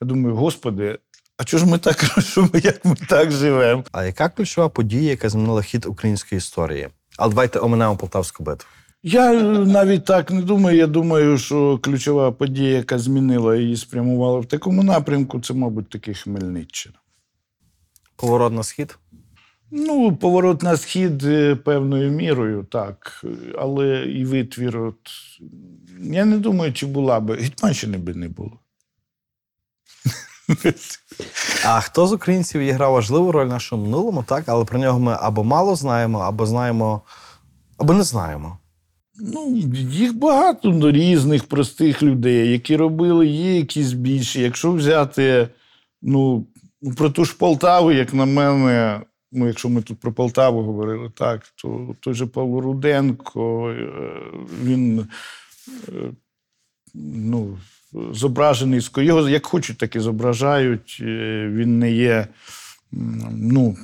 Я думаю, господи, а чого ж ми так що як ми так живемо? А яка ключова подія, яка змінила хід української історії? Але давайте оминемо Полтавську битву. Я навіть так не думаю. Я думаю, що ключова подія, яка змінила її спрямувала в такому напрямку, це, мабуть, таки Хмельниччина. Поворот на схід. Ну, поворот на схід е, певною мірою, так. Але і витвір, от, я не думаю, чи була би. Гетьманщини би не було. А хто з українців відіграв важливу роль в нашому минулому, так? Але про нього ми або мало знаємо, або знаємо, або не знаємо. Ну, їх багато ну, різних простих людей, які робили, є якісь більші. Якщо взяти ну, ну, про ту ж Полтаву, як на мене, ну, якщо ми тут про Полтаву говорили, так, то той же Павло Руденко, е, він е, ну, зображений його як хочуть, так і зображають. Е, Він не є. Ну,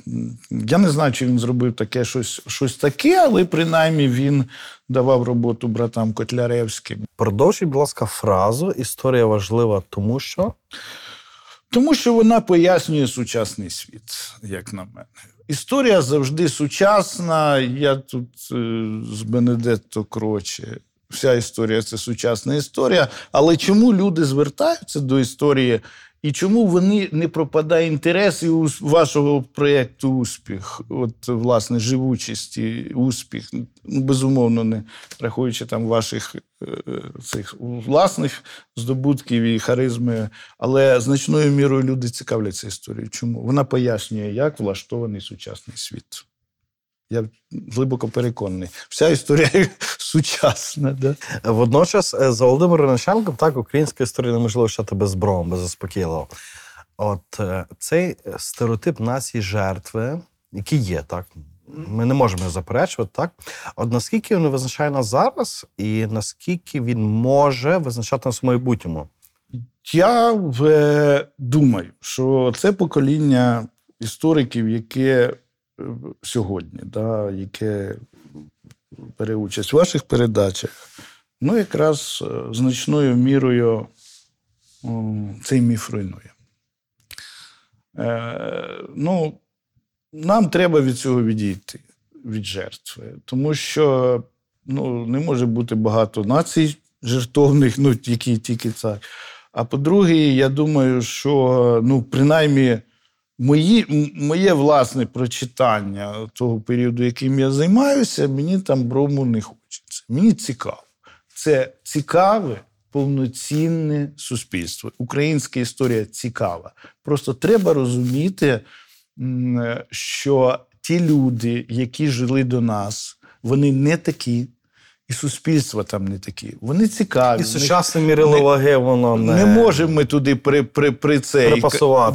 я не знаю, чи він зробив таке щось, щось таке, але принаймні він давав роботу братам Котляревським. Продовжіть, будь ласка, фразу. Історія важлива, тому що. Тому що вона пояснює сучасний світ, як на мене. Історія завжди сучасна. Я тут е, з Бенедетто Кроче. Вся історія це сучасна історія. Але чому люди звертаються до історії і чому вони не пропадає інтерес і у вашого проєкту успіх? От, власне, живучість успіх, ну, безумовно, не рахуючи там ваших е, цих власних здобутків і харизми, але значною мірою люди цікавляться історією. Чому? Вона пояснює, як влаштований сучасний світ. Я глибоко переконаний. Вся історія сучасна. Да? Водночас, е, за Володимиром Янушенком, так, українська історія неможливо лишати без зброю, без заспокійливо. От е, цей стереотип нації жертви, який є, так. Ми не можемо його заперечувати, так? От наскільки він визначає нас зараз, і наскільки він може визначати нас в майбутньому? Я е, думаю, що це покоління істориків, яке е, сьогодні, да, яке бере участь в ваших передачах, ну якраз е, значною мірою цей міф руйнує. Е, ну, нам треба від цього відійти, від жертви, тому що ну, не може бути багато націй жертовних, ну, які тільки цар. А по-друге, я думаю, що ну, принаймні мої, моє власне прочитання того періоду, яким я займаюся, мені там брому не хочеться. Мені цікаво. Це цікаве, повноцінне суспільство. Українська історія цікава. Просто треба розуміти, що ті люди, які жили до нас, вони не такі. І суспільства там не такі. Вони цікаві. І сучасне мірило ваги, воно не, не можемо ми туди при, при, при це і,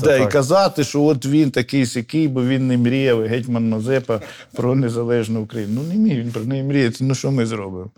да, і казати, що от він такий сякий, бо він не мріяв, гетьман Мазепа про незалежну Україну. Ну не міг він про неї мріяти. Ну що ми зробимо?